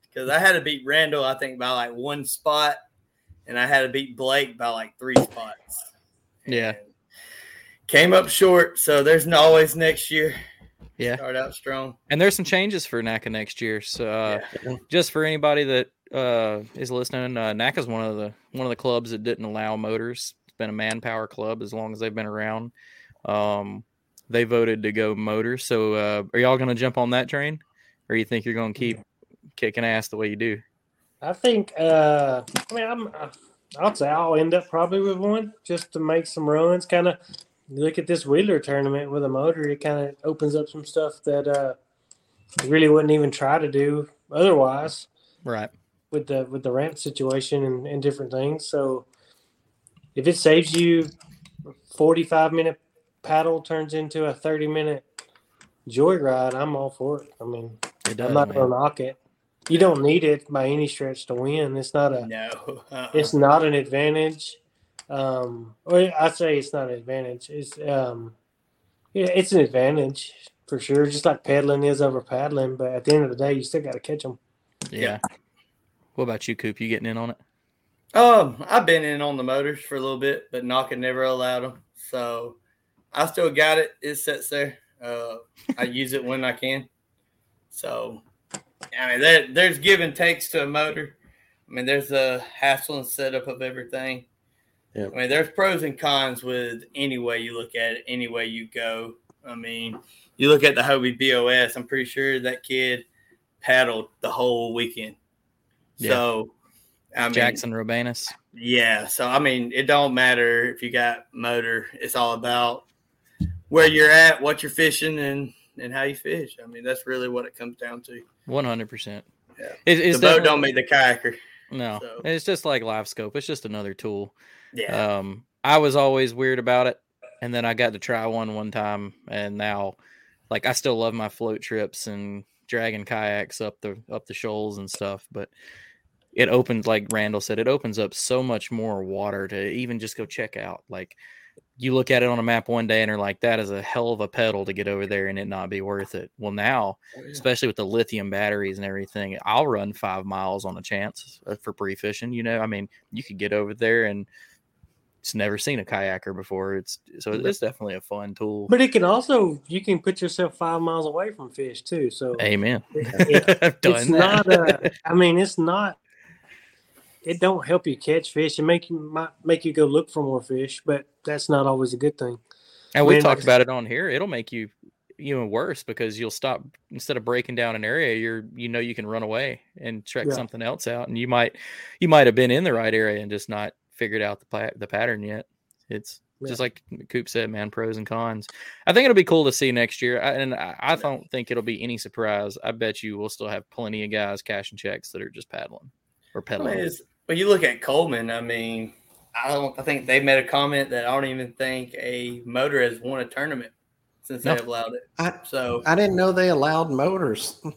Because I had to beat Randall, I think, by like one spot. And I had to beat Blake by like three spots. Yeah, Came up short. So there's always next year. Yeah. Start out strong. And there's some changes for NAKA next year. So uh, just for anybody that uh, is listening, uh, is one of the one of the clubs that didn't allow motors. It's been a manpower club as long as they've been around. Um, they voted to go motor. So uh, are y'all going to jump on that train, or you think you're going to keep kicking ass the way you do? I think. Uh, I mean, I'm. I'll say I'll end up probably with one just to make some runs. Kind of look at this Wheeler tournament with a motor. It kind of opens up some stuff that uh, you really wouldn't even try to do otherwise Right. with the with the ramp situation and, and different things. So if it saves you forty five minute paddle turns into a thirty minute joyride, I'm all for it. I mean, It does, I'm not man. gonna knock it. You don't need it by any stretch to win. It's not a No. [laughs] Uh-uh. it's not an advantage. Um, or I say it's not an advantage. It's um, yeah, it's an advantage for sure. Just like pedaling is over paddling, but at the end of the day, you still got to catch them. Yeah. What about you, Coop? You getting in on it? Um, I've been in on the motors for a little bit, but knocking never allowed them. So I still got it. It sits there. Uh, I use it when I can. So I mean, there, there's give and takes to a motor. I mean, there's a hassle and setup of everything. Yeah. I mean, there's pros and cons with any way you look at it, any way you go. I mean, you look at the Hobie BOS. I'm pretty sure that kid paddled the whole weekend. Yeah. So, I mean, Jackson Robanus. yeah. So I mean, it don't matter if you got motor. It's all about where you're at, what you're fishing, and and how you fish. I mean, that's really what it comes down to. One hundred percent. Yeah. It, it's the boat don't make the kayaker. No, So- it's just like live scope. It's just another tool. Yeah. Um, I was always weird about it, and then I got to try one one time, and now, like, I still love my float trips and dragging kayaks up the up the shoals and stuff. But it opens, like Randall said, it opens up so much more water to even just go check out. Like, you look at it on a map one day and are like, that is a hell of a pedal to get over there and it not be worth it. Well, now, especially with the lithium batteries and everything, I'll run five miles on a chance uh, for pre fishing. You know, I mean, you could get over there and it's never seen a kayaker before. It's so it's definitely a fun tool. But it can also you can put yourself five miles away from fish too. So Amen. [laughs] it- [laughs] I've done it's that. not a. [laughs] I mean, it's not. It don't help you catch fish. It make you might make you go look for more fish, but that's not always a good thing. And we Man, talked about it on here. It'll make you even worse because you'll stop instead of breaking down an area. You're you know you can run away and check Yeah. something else out, and you might you might have been in the right area and just not figured out the pa- the pattern yet. It's just like Coop said, man, pros and cons. I think it'll be cool to see next year, I, and I, I don't think it'll be any surprise. I bet you we'll still have plenty of guys cashing checks that are just paddling or I pedaling. mean, it's, when you look at Coleman, I mean, I don't. I think they made a comment that I don't even think a motor has won a tournament since No. they've allowed it. I, So I didn't know they allowed motors. [laughs]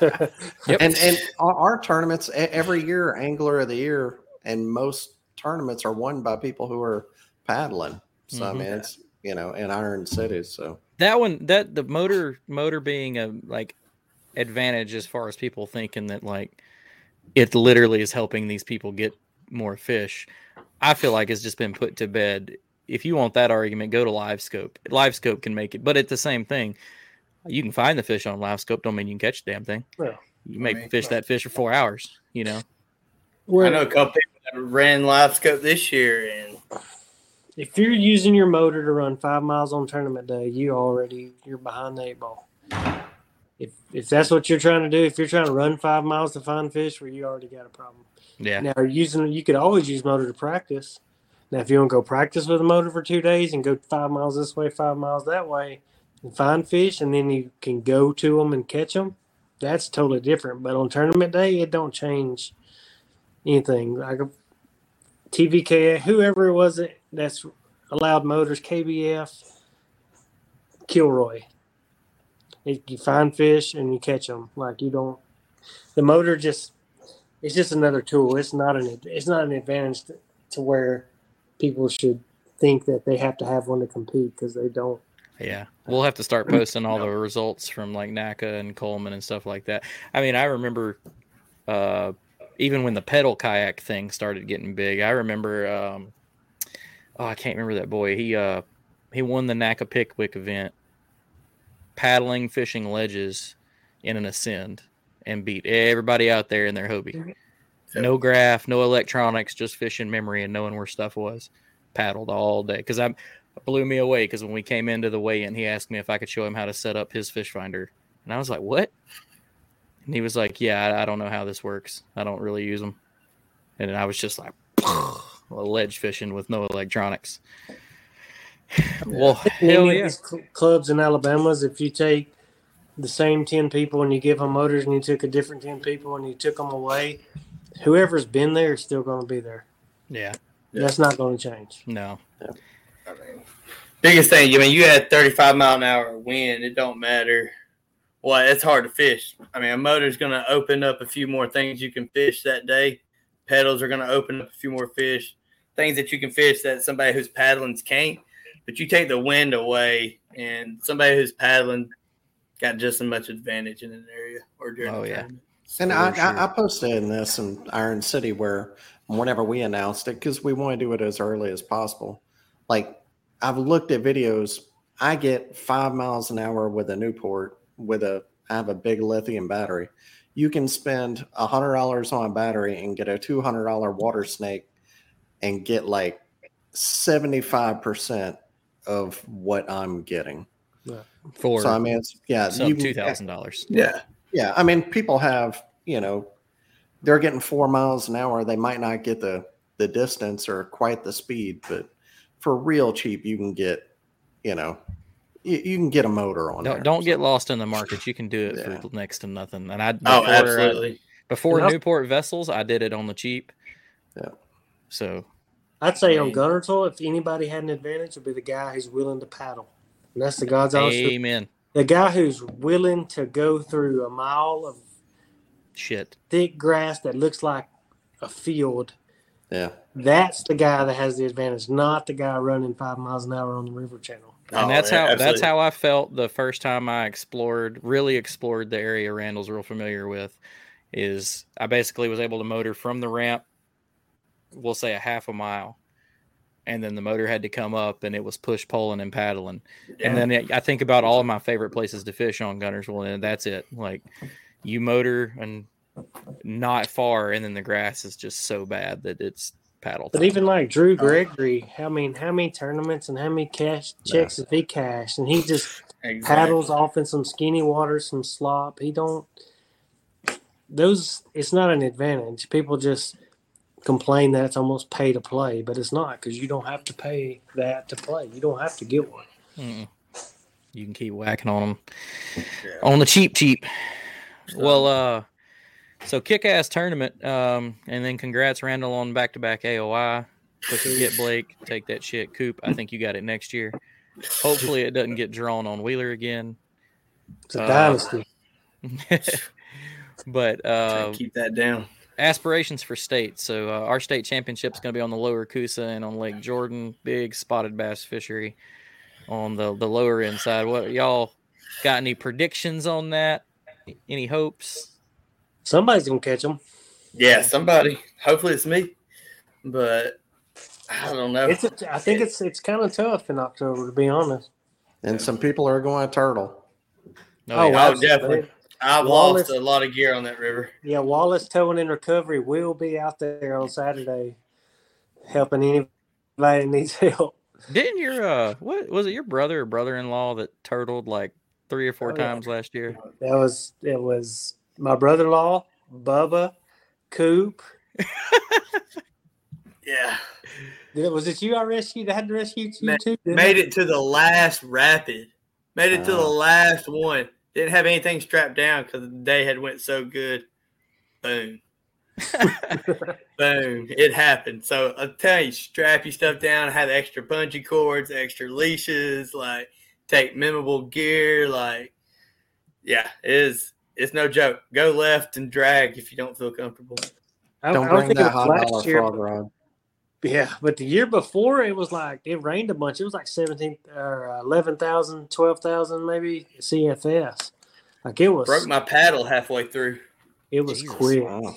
And and our, our tournaments every year, Angler of the Year, and most tournaments are won by people who are paddling. So I Mhm. mean, it's you know in Iron Cities. So that one that the motor motor being a like advantage as far as people thinking that like it literally is helping these people get more fish i feel like it's just been put to bed if you want that argument go to LiveScope. LiveScope can make it but it's the same thing You can find the fish on LiveScope. Don't mean you can catch the damn thing. Well, You may mean, fish that fish for four hours. You know. I know a couple people that ran live scope this year, and if you're using your motor to run five miles on tournament day, you already you're behind the eight ball. If if that's what you're trying to do, if you're trying to run five miles to find fish, well, you already got a problem. Yeah. Now using you could always use motor to practice. Now if you want to go practice with a motor for two days and go five miles this way, five miles that way, and find fish, and then you can go to them and catch them, that's totally different. But on tournament day, it don't change anything. Like a TVK, whoever it was that- that's allowed motors, KBF, Kilroy. It, you find fish and you catch them. Like you don't. The motor just it's just another tool. It's not an it's not an advantage to, to where people should think that they have to have one to compete because they don't. Yeah, we'll have to start [clears throat] posting all the results from like NAKA and Coleman and stuff like that. I mean, I remember uh, even when the pedal kayak thing started getting big. I remember, um, oh, I can't remember that boy. He uh, he won the NAKA Pickwick event, paddling, fishing ledges in an ascend, and beat everybody out there in their Hobie. No graph, no electronics, just fishing memory and knowing where stuff was. Paddled all day because I'm blew me away because when we came into the weigh-in, he asked me if I could show him how to set up his fish finder, and I was like, "What?" And he was like, "Yeah, I, I don't know how this works. I don't really use them." And I was just like, [laughs] "Ledge fishing with no electronics." [sighs] well, hell yeah! these cl- clubs in Alabama's, if you take the same ten people and you give them motors, and you took a different ten people and you took them away, whoever's been there is still going to be there. Yeah, That's not going to change. no, I mean, biggest thing, I mean, you had 35 mile an hour wind. It don't matter. Well, it's hard to fish. I mean, a motor's going to open up a few more things you can fish that day. Pedals are going to open up a few more fish, things that you can fish that somebody who's paddling can't. But you take the wind away, and somebody who's paddling got just as much advantage in an area or during Oh, the yeah. tournament. And I, sure. I, I posted in this in Iron City where whenever we announced it, because we want to do it as early as possible. Like I've looked at videos, I get five miles an hour with a Newport with a I have a big lithium battery. You can spend a hundred dollars on a battery and get a two hundred dollar water snake and get like seventy five percent of what I'm getting. for So I mean, it's yeah, some you- two thousand dollars. Yeah. yeah, I mean, people have you know, they're getting four miles an hour. They might not get the the distance or quite the speed, but for real cheap, you can get, you know, you, you can get a motor on Don't, there. don't get lost in the market. You can do it for next to nothing. And I Oh, before I- absolutely. before And Newport vessels, I did it on the cheap. Yeah. So I'd say on gunner tool, if anybody had an advantage, would be the guy who's willing to paddle. And that's the God's honest truth. amen. The guy who's willing to go through a mile of Shit. thick grass that looks like a field. Yeah. That's the guy that has the advantage, not the guy running five miles an hour on the river channel. And Oh, that's yeah, how that's how I felt the first time I explored, really explored the area Randall's real familiar with. Is I basically was able to motor from the ramp, we'll say a half a mile, and then the motor had to come up, and it was push pulling and paddling. And then it, I think about all of my favorite places to fish on Guntersville, and that's it. Like you motor and not far, and then the grass is just so bad that it's paddle. But time. even like Drew Gregory, I mean, how many tournaments and how many cash checks has he cashed? And he just Exactly. paddles off in some skinny water, some slop. He don't. Those it's not an advantage. People just complain that it's almost pay to play, but it's not because you don't have to pay that to play. You don't have to get one. Mm-mm. You can keep whacking on them on the cheap, cheap. Well, uh, so kick ass tournament. Um, and then congrats, Randall, on back to back AOY. Put the get Blake, take that shit. Coop, I think you got it next year. Hopefully, it doesn't get drawn on Wheeler again. It's a Uh, dynasty. [laughs] but uh, keep that down. aspirations for state. So uh, our state championship is going to be on the lower Coosa and on Lake Jordan, big spotted bass fishery on the the lower end side. What y'all got? Any predictions on that? Any hopes? Somebody's gonna catch them. Yeah, somebody. Hopefully it's me. But I don't know. It's a, I think it's it's kind of tough in October to be honest. And some people are going to turtle. Oh, wow, definitely. I've Wallace, lost a lot of gear on that river. Yeah, Wallace Towing and Recovery will be out there on Saturday helping anybody that needs [laughs] help. Didn't your uh what was it your brother or brother in law that turtled like three or four oh, times yeah. last year? That was it was my brother in law, Bubba, Coop. [laughs] yeah. Was it you I rescued? I had to rescue you too. Made it to the last rapid. Made it uh, to the last one. Didn't have anything strapped down because the day had went so good. Boom. [laughs] Boom. It happened. So I'll tell you, strap your stuff down, have extra bungee cords, extra leashes, like take memorable gear, like yeah, it is it's no joke. Go left and drag if you don't feel comfortable. I, don't, I don't bring that hot dollar year, frog rod. Yeah, but the year before it was like it rained a bunch. It was like 17 or uh, 11,000, 12,000 maybe CFS. Like it was broke my paddle halfway through. It was Jesus, quick. Wow.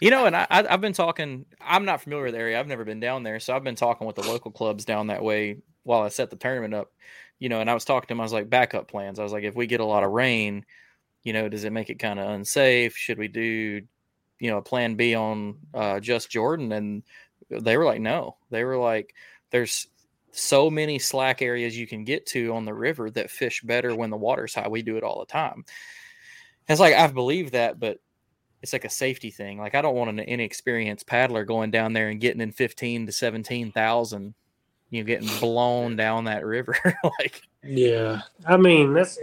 You know, and I, I've been talking. I'm not familiar with the area. I've never been down there, so I've been talking with the local clubs down that way while I set the tournament up. You know, and I was talking to them. I was like, backup plans. I was like, if we get a lot of rain, you know, does it make it kind of unsafe? Should we do, you know, a plan B on uh, just Jordan? And they were like, no. They were like, there's so many slack areas you can get to on the river that fish better when the water's high. We do it all the time. it's like I've believed that, but it's like a safety thing. Like I don't want an inexperienced paddler going down there and getting in fifteen to seventeen thousand, you know, getting blown down that river. [laughs] like yeah, I mean that's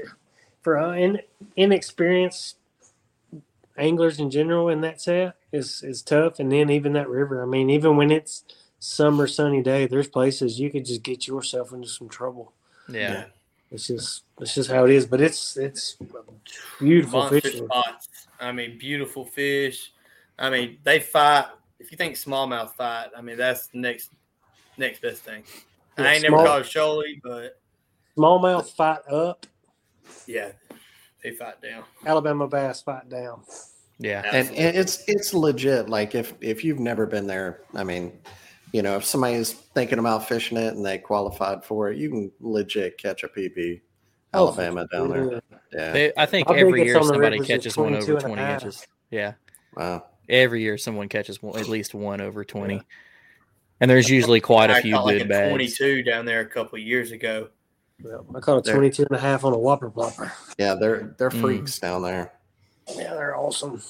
for uh, in, inexperienced anglers in general in that set is is tough. And then even that river. I mean, even when it's summer sunny day, there's places you could just get yourself into some trouble. Yeah. yeah. It's just it's just how it is. But it's it's beautiful Monster fishing. spots. I mean, beautiful fish. I mean, they fight. If you think smallmouth fight, I mean that's the next next best thing. Yeah, I ain't small, never caught a shoaly, but smallmouth fight up. Yeah, they fight down. Alabama bass fight down. Yeah, and, and, it's it's legit. Like if if you've never been there, I mean, you know, if somebody's thinking about fishing it and they qualified for it, you can legit catch a PB. Oh, Alabama down there. Yeah, they, I think every year somebody catches one over twenty inches. Yeah. Wow. Every year someone catches one, at least one over twenty, yeah. and there's usually quite a few good like bags. Twenty-two down there a couple years ago. Yeah, I caught a 22 and a half on a whopper plopper. Yeah, they're they're mm. freaks mm. down there. Yeah, they're awesome.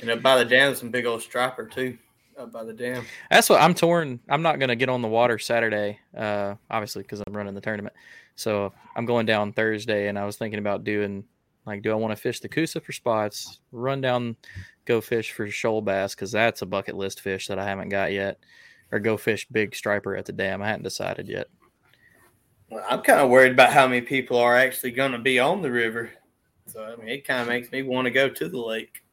And up by the dam, some big old striper too. Up by the dam. That's what I'm torn. I'm not going to get on the water Saturday, uh, obviously because I'm running the tournament. So I'm going down Thursday, and I was thinking about doing like, do I want to fish the Coosa for spots, run down, go fish for shoal bass because that's a bucket list fish that I haven't got yet, or go fish big striper at the dam. I hadn't decided yet. Well, I'm kind of worried about how many people are actually going to be on the river. So I mean, it kind of makes me want to go to the lake.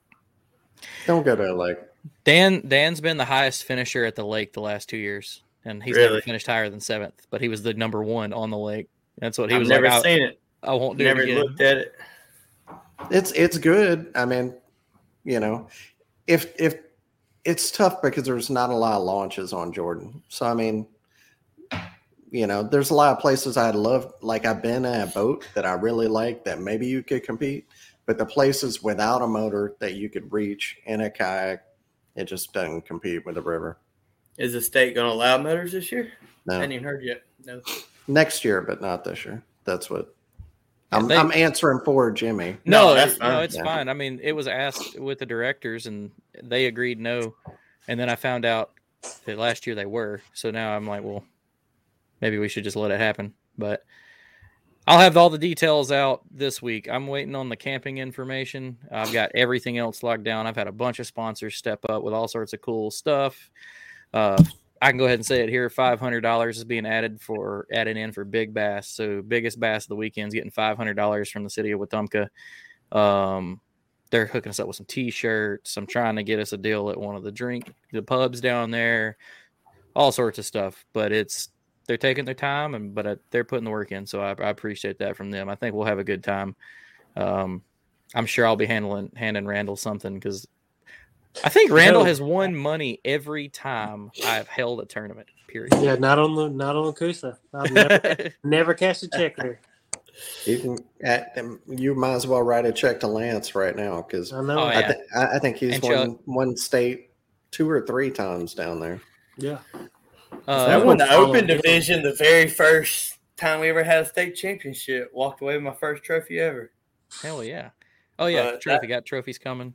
Don't go to the lake. Dan Dan's been the highest finisher at the lake the last two years, and he's really? never finished higher than seventh. But he was the number one on the lake. That's what he I've was. Never like, seen it. I won't do never it again. looked at it. It's it's good. I mean, you know, if if it's tough because there's not a lot of launches on Jordan. So I mean, you know, there's a lot of places I'd love, like I've been in a boat that I really like that maybe you could compete, but the places without a motor that you could reach in a kayak, it just doesn't compete with the river. Is the state going to allow motors this year? No. I hadn't even heard yet. No. Next year, but not this year. That's what I'm, they, I'm answering for Jimmy. No, no that's fine. No, it's yeah. fine. I mean, it was asked with the directors, and they agreed no. And then I found out that last year they were. So now I'm like, well, maybe we should just let it happen. But I'll have all the details out this week. I'm waiting on the camping information. I've got everything else locked down. I've had a bunch of sponsors step up with all sorts of cool stuff. Uh, I can go ahead and say it here. Five hundred dollars is being added for added in for big bass. So biggest bass of the weekend's getting five hundred dollars from the city of Wetumpka. Um, they're hooking us up with some T-shirts. I'm trying to get us a deal at one of the drink the pubs down there. All sorts of stuff, but it's they're taking their time and but uh, they're putting the work in. So I, I, appreciate that from them. I think we'll have a good time. Um, I'm sure I'll be handling handing Randall something because I think Randall has won money every time I've held a tournament. Period. Yeah, not on the not on the Coosa. I've never, [laughs] never cashed a check there. You can. At, you might as well write a check to Lance right now because I know. Oh, yeah. I, th- I, think he's and won Chuck. one state two or three times down there. Yeah. Uh, that won the Open Division the very first time we ever had a state championship. Walked away with my first trophy ever. Hell yeah! Oh yeah, but trophy that, got trophies coming.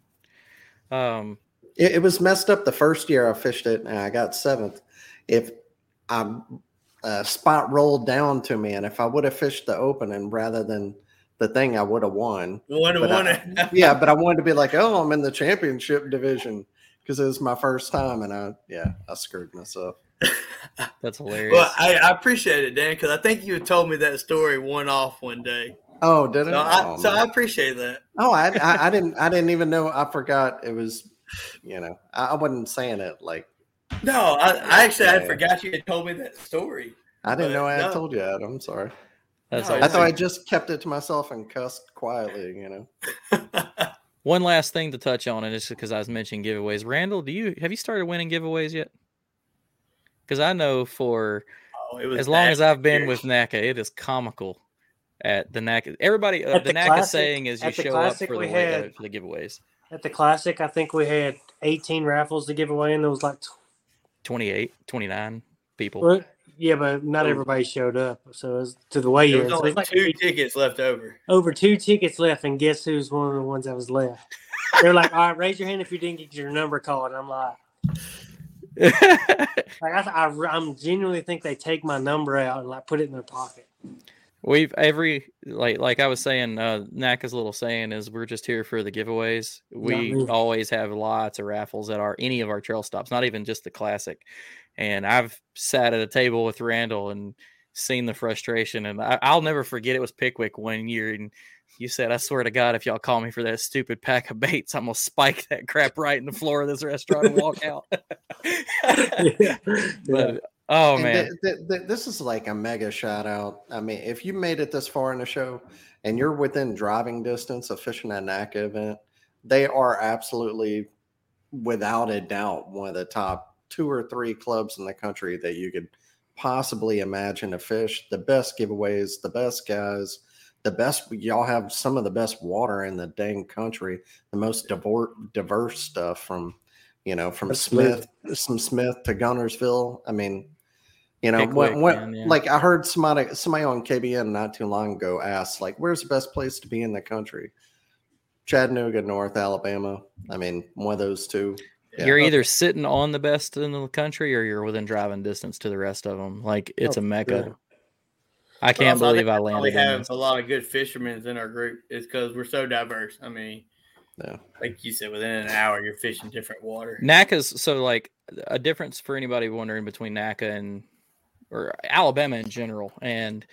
Um, it, it, was messed up the first year I fished it, and I got seventh. If I uh, spot rolled down to me, and if I would have fished the open and rather than the thing, I would have won. Would have won it. [laughs] yeah, but I wanted to be like, oh, I'm in the championship division because it was my first time, and I yeah, I screwed myself. That's hilarious. Well, I, I appreciate it, Dan, because I think you told me that story one off one day. Oh, did it? So, I, oh, so I appreciate that. Oh, I, I, I, didn't I didn't even know. I forgot it was. You know, I, I wasn't saying it like. No, I, I actually yeah. I forgot you had told me that story. I didn't know I had no. told you that. I'm sorry. That's no, I thought I just kept it to myself and cussed quietly. You know. [laughs] One last thing to touch on, and just because I was mentioning giveaways, Randall, do you have you started winning giveaways yet? Because I know for oh, as long as I've been with NAKA, it is comical at the NAKA. Everybody, uh, the, the NAKA classic, saying is you show up for the, had, for the giveaways. At the classic, I think we had 18 raffles to give away, and there was like 28, 29 people. Yeah, but not everybody showed up. So it was to the weigh in. There was like two tickets left over. Over two tickets left, and guess who's one of the ones that was left? They're like, "All right, raise your hand if you didn't get your number called." And I'm like, like I, I, am genuinely think they take my number out and like put it in their pocket. We've every like like I was saying, uh NAKA's little saying is we're just here for the giveaways. We always have lots of raffles at our any of our trail stops, not even just the classic. And I've sat at a table with Randall and seen the frustration. And I, will never forget it was Pickwick one year. And you said, I swear to God, if y'all call me for that stupid pack of baits, I'm going to spike that crap right in the floor of this restaurant and walk out. [laughs] yeah. But, oh, man. Th- th- th- this is like a mega shout out. I mean, if you made it this far in the show and you're within driving distance of fishing at NAKA event, they are absolutely, without a doubt, one of the top two or three clubs in the country that you could possibly imagine to fish. The best giveaways, the best guys, the best. Y'all have some of the best water in the dang country. The most diverse, diverse stuff from, you know, from Smith, from Smith to Guntersville I mean, you know, when, when, man, yeah. like I heard somebody somebody on KBN not too long ago asked, like, "Where's the best place to be in the country?" Chattanooga, North Alabama. I mean, one of those two. Yeah. You're oh. either sitting on the best in the country or you're within driving distance to the rest of them. Like it's oh, a mecca. Yeah. I can't well, believe I, I landed. We have a lot of good fishermen in our group. It's because we're so diverse. I mean, yeah. like you said, within an hour you're fishing different water. NAKA's so like a difference for anybody wondering between NAKA and or Alabama in general and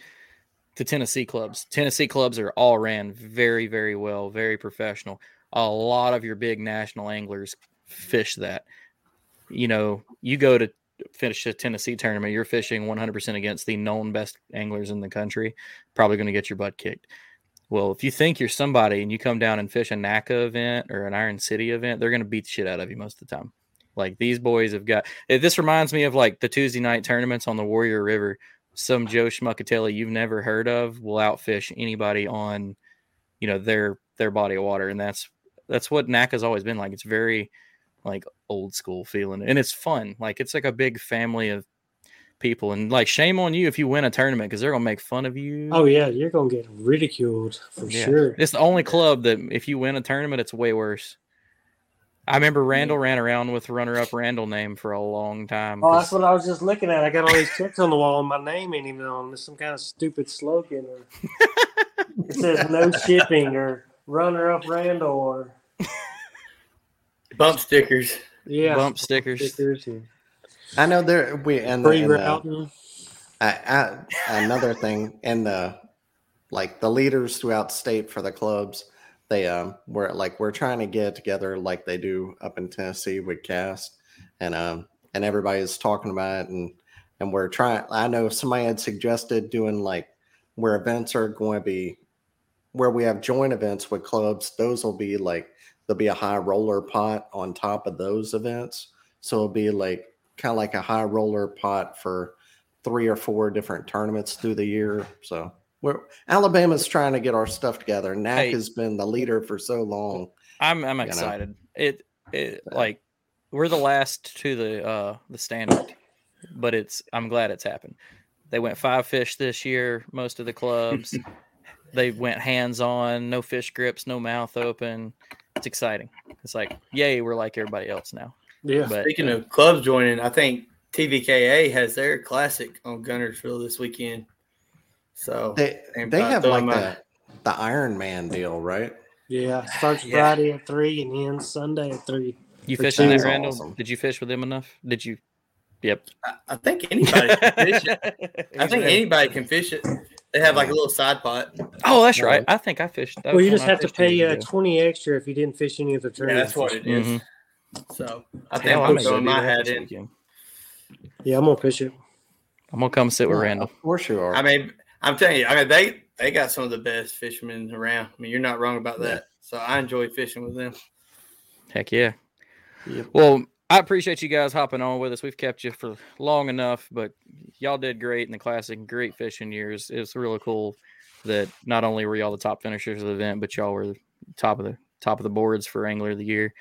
the Tennessee clubs. Tennessee clubs are all ran very, very well, very professional. A lot of your big national anglers fish that. You know, you go to finish a Tennessee tournament, you're fishing 100% against the known best anglers in the country, probably going to get your butt kicked. Well, if you think you're somebody and you come down and fish a NAKA event or an Iron City event, they're going to beat the shit out of you most of the time. Like these boys have got eh, this reminds me of like the Tuesday night tournaments on the Warrior River. Some Joe Schmuckatelli you've never heard of will outfish anybody on, you know, their their body of water, and that's that's what NAKA's always been like. It's very like old school feeling and it's fun like it's like a big family of people and like shame on you if you win a tournament because they're gonna make fun of you oh yeah you're gonna get ridiculed for yeah. sure it's the only club that if you win a tournament it's way worse I remember Randall ran around with runner-up Randall name for a long time. Oh, that's what I was just looking at. I got all these checks on the wall, and my name ain't even on. There's some kind of stupid slogan, or [laughs] it says no shipping, or runner-up Randall, or [laughs] Bump stickers. Yeah. Bump stickers. stickers yeah. I know there we and, Free and uh, I, I, another thing in the like the leaders throughout state for the clubs, they um were like we're trying to get together like they do up in Tennessee with cast and um and everybody's talking about it and and we're trying I know somebody had suggested doing like where events are going to be where we have joint events with clubs, those will be like there'll be a high roller pot on top of those events. So it'll be like kind of like a high roller pot for three or four different tournaments through the year. So we're Alabama's trying to get our stuff together. NAC hey, has been the leader for so long. I'm I'm excited. Know? It it like we're the last to the uh the standard, but it's I'm glad it's happened. They went five fish this year. Most of the clubs, [laughs] they went hands on, no fish grips, no mouth open. It's exciting. It's like, yay, we're like everybody else now. Yeah. But, Speaking uh, of clubs joining, I think TVKA has their classic on Guntersville this weekend. So they they have like the, the Iron Man deal, right? Yeah, starts yeah. Friday at three and ends Sunday at three. You fishing that, Randall? Awesome. Did you fish with them enough? Did you? Yep. I, I think anybody can fish it. [laughs] I think anybody can fish it. They have like a little side pot. Oh, that's right. I think I fished. That Well, you just have to pay uh, twenty extra if you didn't fish any of the tournaments. Yeah, that's what it is. Mm-hmm. So I think I'm throwing my hat in. Yeah, I'm gonna fish it. I'm gonna come sit with Randall. Of course you are. I mean, I'm telling you, I mean they they got some of the best fishermen around. I mean, you're not wrong about that. So I enjoy fishing with them. Heck yeah. Yep. Well, I appreciate you guys hopping on with us. We've kept you for long enough, but y'all did great in the classic. Great fishing years. It's really cool that not only were y'all the top finishers of the event, but y'all were top of the top of the boards for Angler of the Year.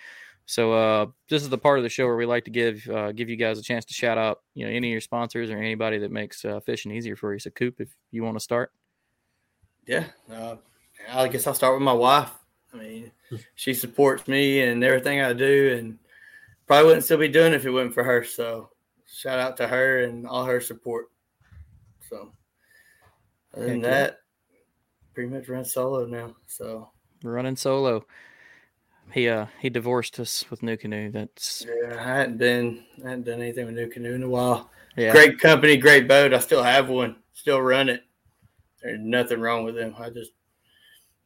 So uh, this is the part of the show where we like to give uh, give you guys a chance to shout out, you know, any of your sponsors or anybody that makes uh, fishing easier for you. So, Coop, if you want to start. Yeah, uh, I guess I'll start with my wife. I mean, she supports me and everything I do, and probably wouldn't still be doing it if it wasn't for her. So, shout out to her and all her support. So, other than that, pretty much run solo now. So, running solo. He uh he divorced us with New Canoe. That's yeah. I hadn't been I hadn't done anything with New Canoe in a while. Yeah. Great company, great boat. I still have one. Still run it. There's nothing wrong with them. I just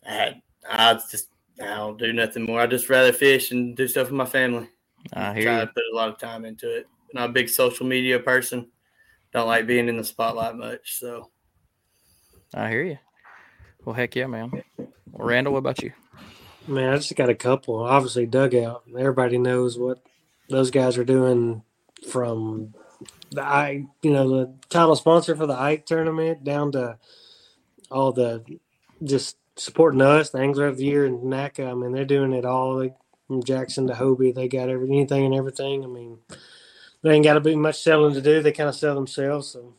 I had I just I don't do nothing more. I just rather fish and do stuff with my family. I hear try you. to put a lot of time into it. Not a big social media person. Don't like being in the spotlight much. So I hear you. Well, heck yeah, man. Well, Randall, what about you? Man, I just got a couple. Obviously, dugout. Everybody knows what those guys are doing from the I, you know, the title sponsor for the Ike tournament down to all the just supporting us, the Angler of the Year and NAKA. I mean, they're doing it all. They, from Jackson to Hobie, they got every, anything and everything. I mean, they ain't got to be much selling to do. They kind of sell themselves. So,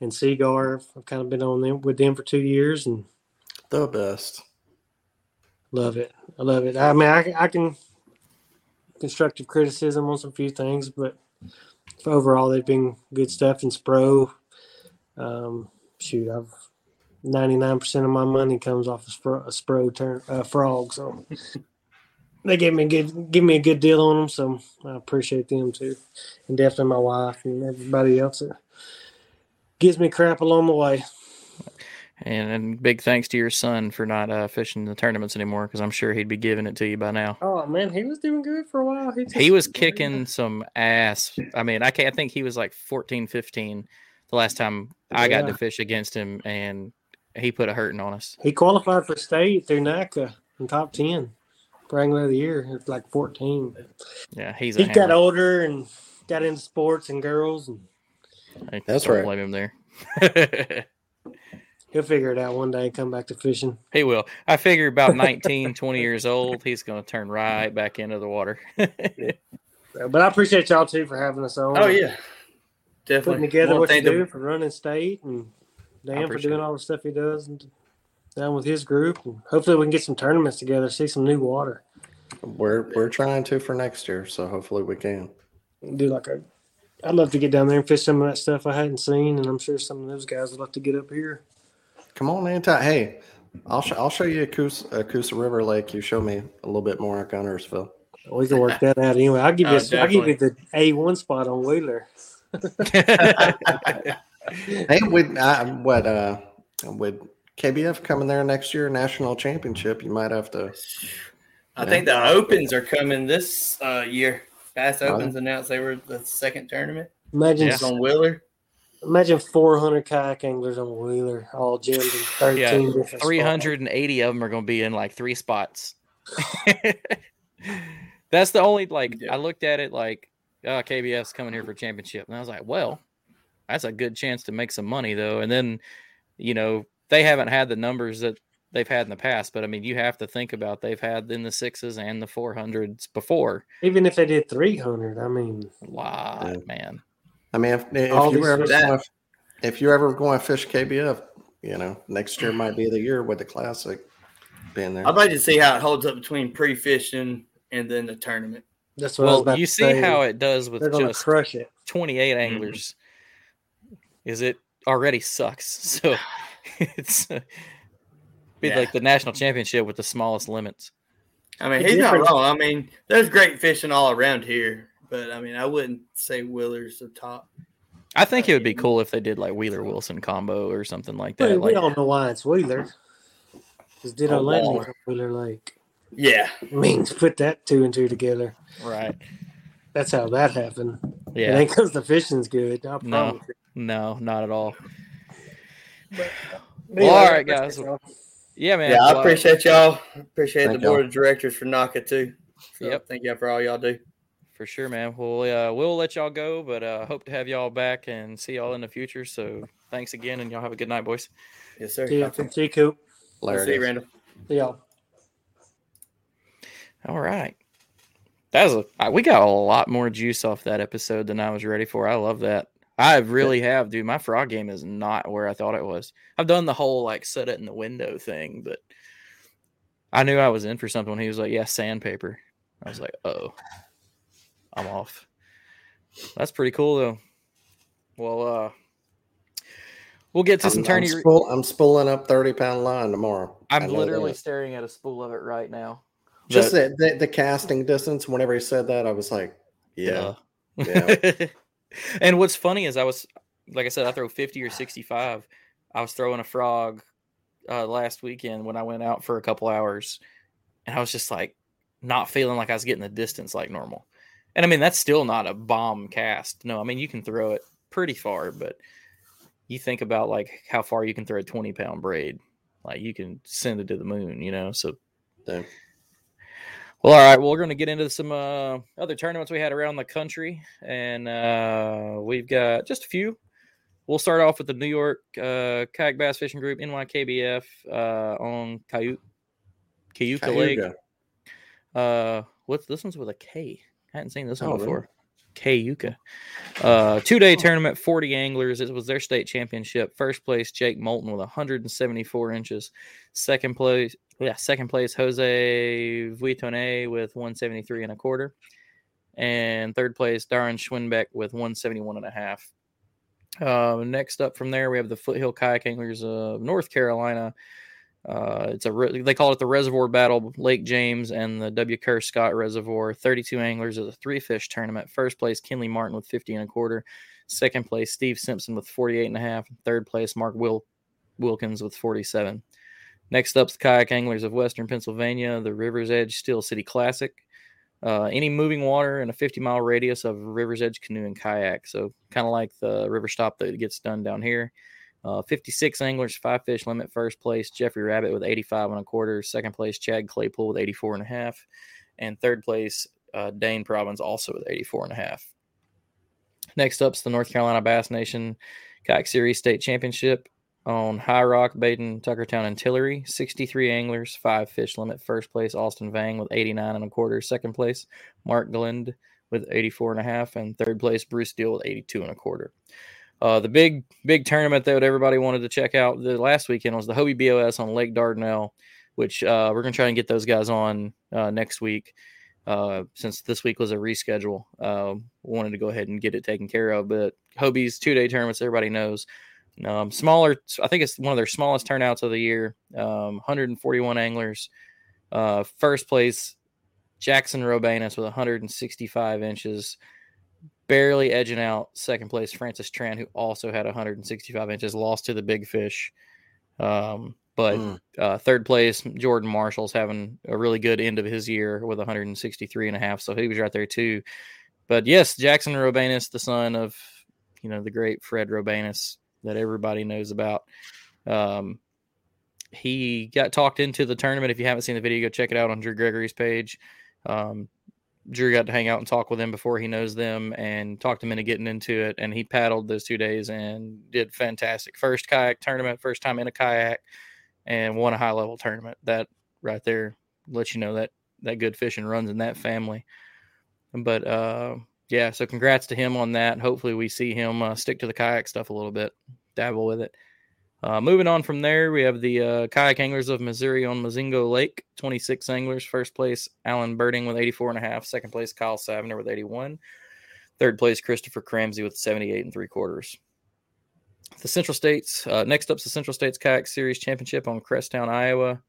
and Seaguar, I've kind of been on them with them for two years, and the best. Love it. I love it. I mean, I, I can constructive criticism on some few things, but overall, they've been good stuff in Spro. Um, shoot, I've 99% of my money comes off a Spro, a Spro turn, uh, frog. So they gave me a good, give me a good deal on them. So I appreciate them too. And definitely my wife and everybody else that gives me crap along the way. And, and big thanks to your son for not uh, fishing the tournaments anymore because I'm sure he'd be giving it to you by now. Oh man, he was doing good for a while. He, he was kicking some ass. I mean, I can't I think he was like 14, 15 the last time I got to fish against him, and he put a hurting on us. He qualified for state through NAKA in top ten for Angler of the Year. It's like fourteen. Yeah, he's he got older and got into sports and girls, and that's right. Blame him there. [laughs] He'll figure it out one day and come back to fishing. He will. I figure about [laughs] 19, 20 years old, he's going to turn right back into the water. [laughs] but I appreciate y'all too for having us on. Oh, yeah. Definitely. Putting together what you do for running state and Dan for doing all the stuff he does and down with his group. And hopefully we can get some tournaments together, see some new water. We're we're trying to for next year, so hopefully we can. Do like a I'd love to get down there and fish some of that stuff I hadn't seen, and I'm sure some of those guys would love to get up here. Come on, anytime. Hey, I'll sh- I'll show you a Coosa, a Coosa River Lake. You show me a little bit more on Guntersville. We can work that out anyway. I'll give you. Oh, I'll give you the A one spot on Wheeler. [laughs] hey, with uh, what uh, with KBF coming there next year, national championship, you might have to. I know. think the opens are coming this uh, year. Bass Opens announced they were the second tournament. Imagine yeah. on Wheeler. Imagine 400 kayak anglers on Wheeler, all gemmed in 13 yeah, 380 spots. of them are going to be in like three spots. [laughs] That's the only, like, yeah. I looked at it like, oh, KBF's coming here for championship. And I was like, well, that's a good chance to make some money, though. And then, you know, they haven't had the numbers that they've had in the past. But I mean, you have to think about they've had in the sixes and the four hundreds before. Even if they did three hundred, I mean, a lot, yeah. man. I mean, if, if you were ever going, if you're ever going to fish KBF, you know, next year might be the year with the classic being there. I'd like to see how it holds up between pre-fishing and then the tournament. That's what well, you see say. how it does with just crush it. 28 anglers. Mm-hmm. Is it already sucks? [laughs] So [laughs] it's uh, be yeah. like the national championship with the smallest limits. I mean, he's not wrong. I mean, there's great fishing all around here, but I mean, I wouldn't say Wheeler's the top. I think it would be cool if they did like Wheeler Wilson combo or something like that. We, like, don't know why it's Wheeler. Just did a Landing from Wheeler Lake. Yeah. Means put that two and two together. Right. That's how that happened. Yeah. Because the fishing's good. no, no, not at all. But, well, all right, guys. Yeah, man. Yeah, I appreciate y'all. Appreciate thank the board y'all. of directors for knocking too. So yep. Thank y'all for all y'all do. For sure, man. Well, uh, we'll let y'all go, but uh, hope to have y'all back and see y'all in the future. So thanks again, and y'all have a good night, boys. Yes, sir. See you, see you Coop. See you, Randall. See y'all. All right. That was a, we got a lot more juice off that episode than I was ready for. I love that. I really have, dude. My frog game is not where I thought it was. I've done the whole like set it in the window thing, but I knew I was in for something when he was like, "Yeah, sandpaper." I was like, "Oh, I'm off." That's pretty cool though. Well, uh, we'll get to I'm, some tourney. I'm, spool, I'm spooling up thirty pound line tomorrow. I'm literally that. staring at a spool of it right now. Just the, the, the casting distance. Whenever he said that, I was like, "Yeah, yeah." yeah. [laughs] and what's funny is I was, like I said, I throw 50 or 65. I was throwing a frog uh, last weekend when I went out for a couple hours, and I was just like not feeling like I was getting the distance like normal. And I mean, that's still not a bomb cast. No, I mean, you can throw it pretty far, but you think about like how far you can throw a 20 pound braid, like you can send it to the moon, you know? So, yeah. Well, all right. Well, we're going to get into some uh, other tournaments we had around the country, and uh, we've got just a few. We'll start off with the New York uh, Kayak Bass Fishing Group (NYKBF) uh, on Cayuga, Cayuga Lake. Uh, what's this one's with a K? I hadn't seen this one oh, before. Cayuga. Uh, two day tournament, 40 anglers. It was their state championship. First place, Jake Moulton with 174 inches. Second place, yeah, second place, Jose Vuitton with 173 and a quarter. And third place, Darren Schwinbeck with 171 and a half. Uh, next up from there, we have the Foothill Kayak Anglers of North Carolina. Uh, it's a re- they call it the Reservoir Battle, Lake James and the W. Kerr Scott Reservoir. 32 anglers is a three fish tournament. First place, Kinley Martin with 50 and a quarter. Second place, Steve Simpson with 48 and a half. Third place, Mark Wil- Wilkins with 47. Next up, the Kayak Anglers of Western Pennsylvania, the River's Edge Steel City Classic. Uh, any moving water in a 50 mile radius of River's Edge canoe and kayak. So, kind of like the river stop that gets done down here. Uh, 56 anglers, five fish limit. First place, Jeffrey Rabbit with 85 and a quarter. Second place, Chad Claypool with 84 and a half. And third place, uh, Dane Probbins also with 84 and a half. Next up is the North Carolina Bass Nation Kayak Series State Championship on High Rock, Badin, Tuckertown, and Tillery. 63 anglers, five fish limit. First place, Austin Vang with 89 and a quarter. Second place, Mark Glend with 84 and a half. And third place, Bruce Deal with 82 and a quarter. Uh, the big, big tournament that everybody wanted to check out the last weekend was the Hobie BOS on Lake Dardanelle, which uh, we're to try and get those guys on uh, next week. Uh, since this week was a reschedule, uh, wanted to go ahead and get it taken care of. But Hobie's two day tournaments, everybody knows. Um, smaller, I think it's one of their smallest turnouts of the year. Um, 141 anglers. Uh, first place, Jackson Roumbanis with 165 inches, barely edging out second place Francis Tran, who also had 165 inches, lost to the big fish. Um, but mm. uh, third place, Jordan Marshall's having a really good end of his year with 163 and a half, so he was right there too. But yes, Jackson Roumbanis, the son of you know the great Fred Roumbanis, that everybody knows about. Um, he got talked into the tournament. If you haven't seen the video, go check it out on Drew Gregory's page. Um, Drew got to hang out and talk with him before he knows them and talked him into getting into it. And he paddled those two days and did fantastic. First kayak tournament, first time in a kayak, and won a high level tournament. That right there lets you know that that good fishing runs in that family. But uh, yeah, so congrats to him on that. Hopefully, we see him uh, stick to the kayak stuff a little bit, dabble with it. Uh, moving on from there, we have the uh, kayak anglers of Missouri on Mozingo Lake. 26 anglers. First place, Alan Birding with 84 and a half. Second place, Kyle Savner with 81. Third place, Christopher Cramsey with 78 and three quarters. The Central States, uh, next up's the Central States Kayak Series Championship on Cresttown, Iowa.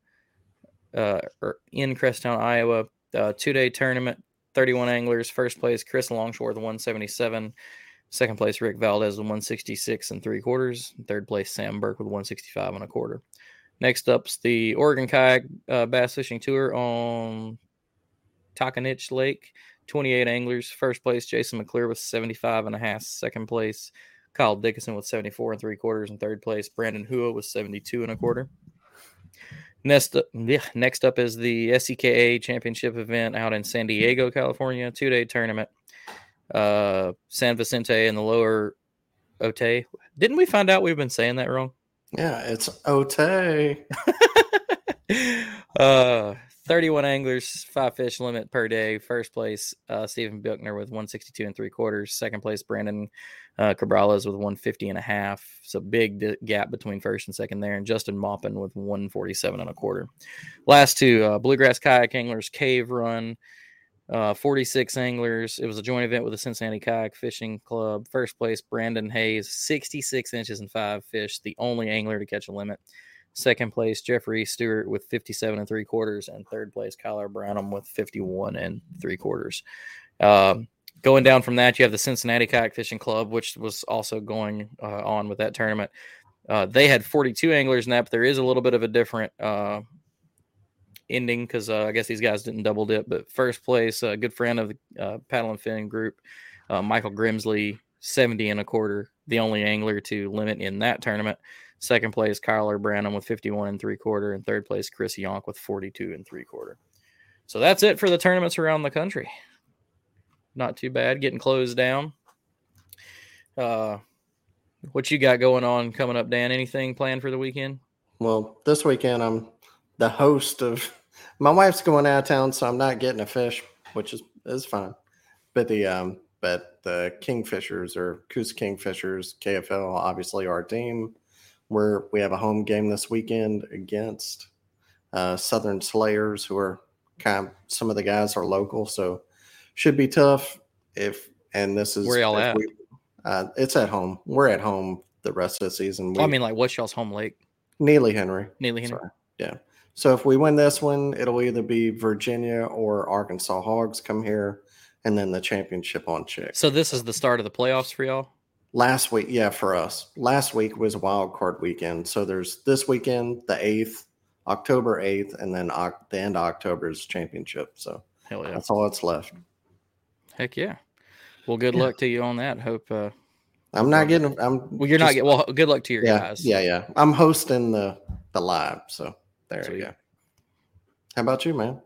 Uh, or in Cresttown, Iowa. Uh, two day tournament, 31 anglers. First place, Chris Longshore with 177. Second place, Rick Valdez with 166 and three quarters. Third place, Sam Burke with 165 and a quarter. Next up's the Oregon Kayak uh, Bass Fishing Tour on Tahkenitch Lake. 28 anglers. First place, Jason McClure with 75 and a half. Second place, Kyle Dickinson with 74 and three quarters. And third place, Brandon Hua with 72 and a quarter. Next up, next up is the SEKA Championship event out in San Diego, California. Two day tournament uh, San Vicente and the lower Otay. Didn't we find out we've been saying that wrong? Yeah, it's Otay. [laughs] uh, 31 anglers, five fish limit per day. First place, uh, Stephen Buchner with 162 and three quarters. Second place, Brandon uh, Cabrales with 150 and a half. So big d- gap between first and second there. And Justin Maupin with 147 and a quarter. Last two, uh, Bluegrass Kayak Anglers Cave Run uh, 46 anglers. It was a joint event with the Cincinnati Kayak Fishing Club. First place, Brandon Hayes, 66 inches and five fish, the only angler to catch a limit. Second place, Jeffrey Stewart with 57 and three quarters. And third place, Kyler Brownham with 51 and three quarters. Um, going down from that, you have the Cincinnati Kayak Fishing Club, which was also going uh, on with that tournament. Uh, they had 42 anglers in that, but there is a little bit of a different uh, ending because uh, I guess these guys didn't double dip. But first place, a good friend of the uh, paddle and fin group, uh, Michael Grimsley, 70 and a quarter, the only angler to limit in that tournament. Second place, Kyler Branham with 51 and three quarter, and third place, Chris Yonk with 42 and three quarter. So that's it for the tournaments around the country. Not too bad, getting closed down. Uh, what you got going on coming up, Dan? Anything planned for the weekend? Well, this weekend I'm the host of my wife's going out of town, so I'm not getting a fish, which is is fine. But the um, but the Kingfishers or Coos Kingfishers, KFL, obviously our team. We're we have a home game this weekend against uh, Southern Slayers, who are kind of some of the guys are local, so should be tough. If and this is where y'all at? We, uh, it's at home. We're at home the rest of the season. We, I mean, like what's y'all's home lake? Neely Henry. Neely Henry. Sorry. Yeah. So if we win this one, it'll either be Virginia or Arkansas Hogs come here, and then the championship on Chick. So this is the start of the playoffs for y'all. Last week, yeah, for us. Last week was wild card weekend. So there's this weekend, the eighth, October eighth, and then the end of October is championship. So Hell yeah. that's all that's left. Heck yeah. Well, good yeah. luck to you on that. Hope. uh I'm not getting. I'm. Well, you're just, not getting. Well, good luck to your yeah, guys. Yeah, yeah. I'm hosting the the live, so there Sweet. you go. How about you, man?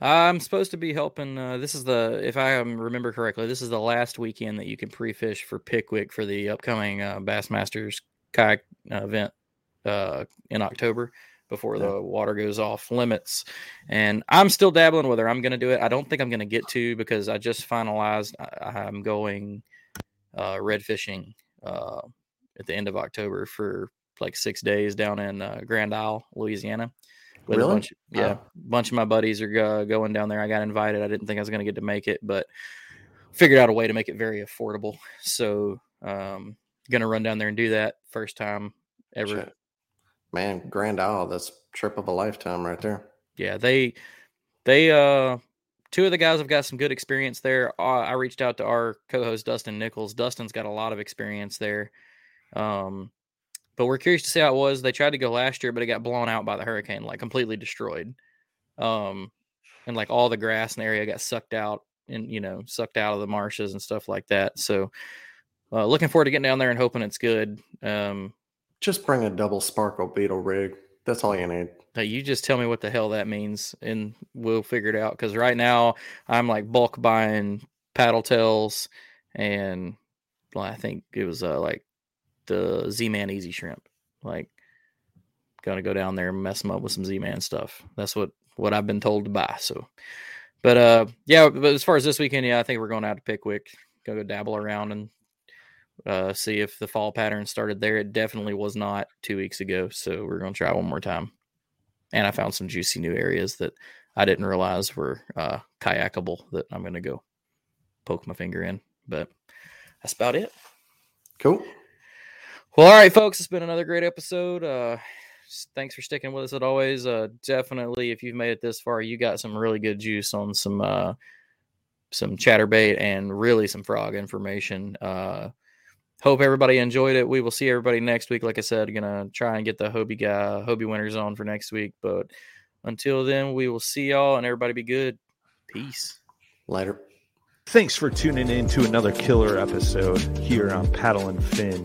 I'm supposed to be helping. Uh, this is the, if I remember correctly, this is the last weekend that you can pre-fish for Pickwick for the upcoming uh, Bassmasters kayak uh, event uh, in October before the water goes off limits. And I'm still dabbling whether I'm going to do it. I don't think I'm going to get to because I just finalized. I, am going uh, red fishing uh, at the end of October for like six days down in uh, Grand Isle, Louisiana. With really? a bunch, yeah, a bunch of my buddies are uh, going down there. I got invited. I didn't think I was going to get to make it, but figured out a way to make it very affordable. So, um, going to run down there and do that first time ever. Shit. Man, Grand Isle, that's trip of a lifetime right there. Yeah, they they uh two of the guys have got some good experience there. Uh, I reached out to our co-host Dustin Nichols. Dustin's got a lot of experience there. Um, but we're curious to see how it was. They tried to go last year, but it got blown out by the hurricane, like completely destroyed. Um, and like all the grass in the area got sucked out and you know sucked out of the marshes and stuff like that. So, uh, looking forward to getting down there and hoping it's good. Um, just bring a double sparkle beetle rig. That's all you need. you just tell me what the hell that means, and we'll figure it out. Because right now I'm like bulk buying paddle tails, and well, I think it was uh, like the Z Man Easy Shrimp. Like, gonna go down there and mess them up with some Z Man stuff. That's what what I've been told to buy. So, but uh, yeah. But as far as this weekend, yeah, I think we're going out to Pickwick. gonna go dabble around and uh, see if the fall pattern started there. It definitely was not two weeks ago. So we're to try one more time. And I found some juicy new areas that I didn't realize were uh, kayakable that I'm to go poke my finger in. But that's about it. Cool. Well, all right, folks. It's been another great episode. Uh, thanks for sticking with us as always. Uh, definitely, if you've made it this far, you got some really good juice on some uh, some chatterbait and really some frog information. Uh, hope everybody enjoyed it. We will see everybody next week. Like I said, gonna try and get the Hobie guy, Hobie winners on for next week. But until then, we will see y'all and everybody be good. Peace. Later. Thanks for tuning in to another killer episode here on Paddle and Fin.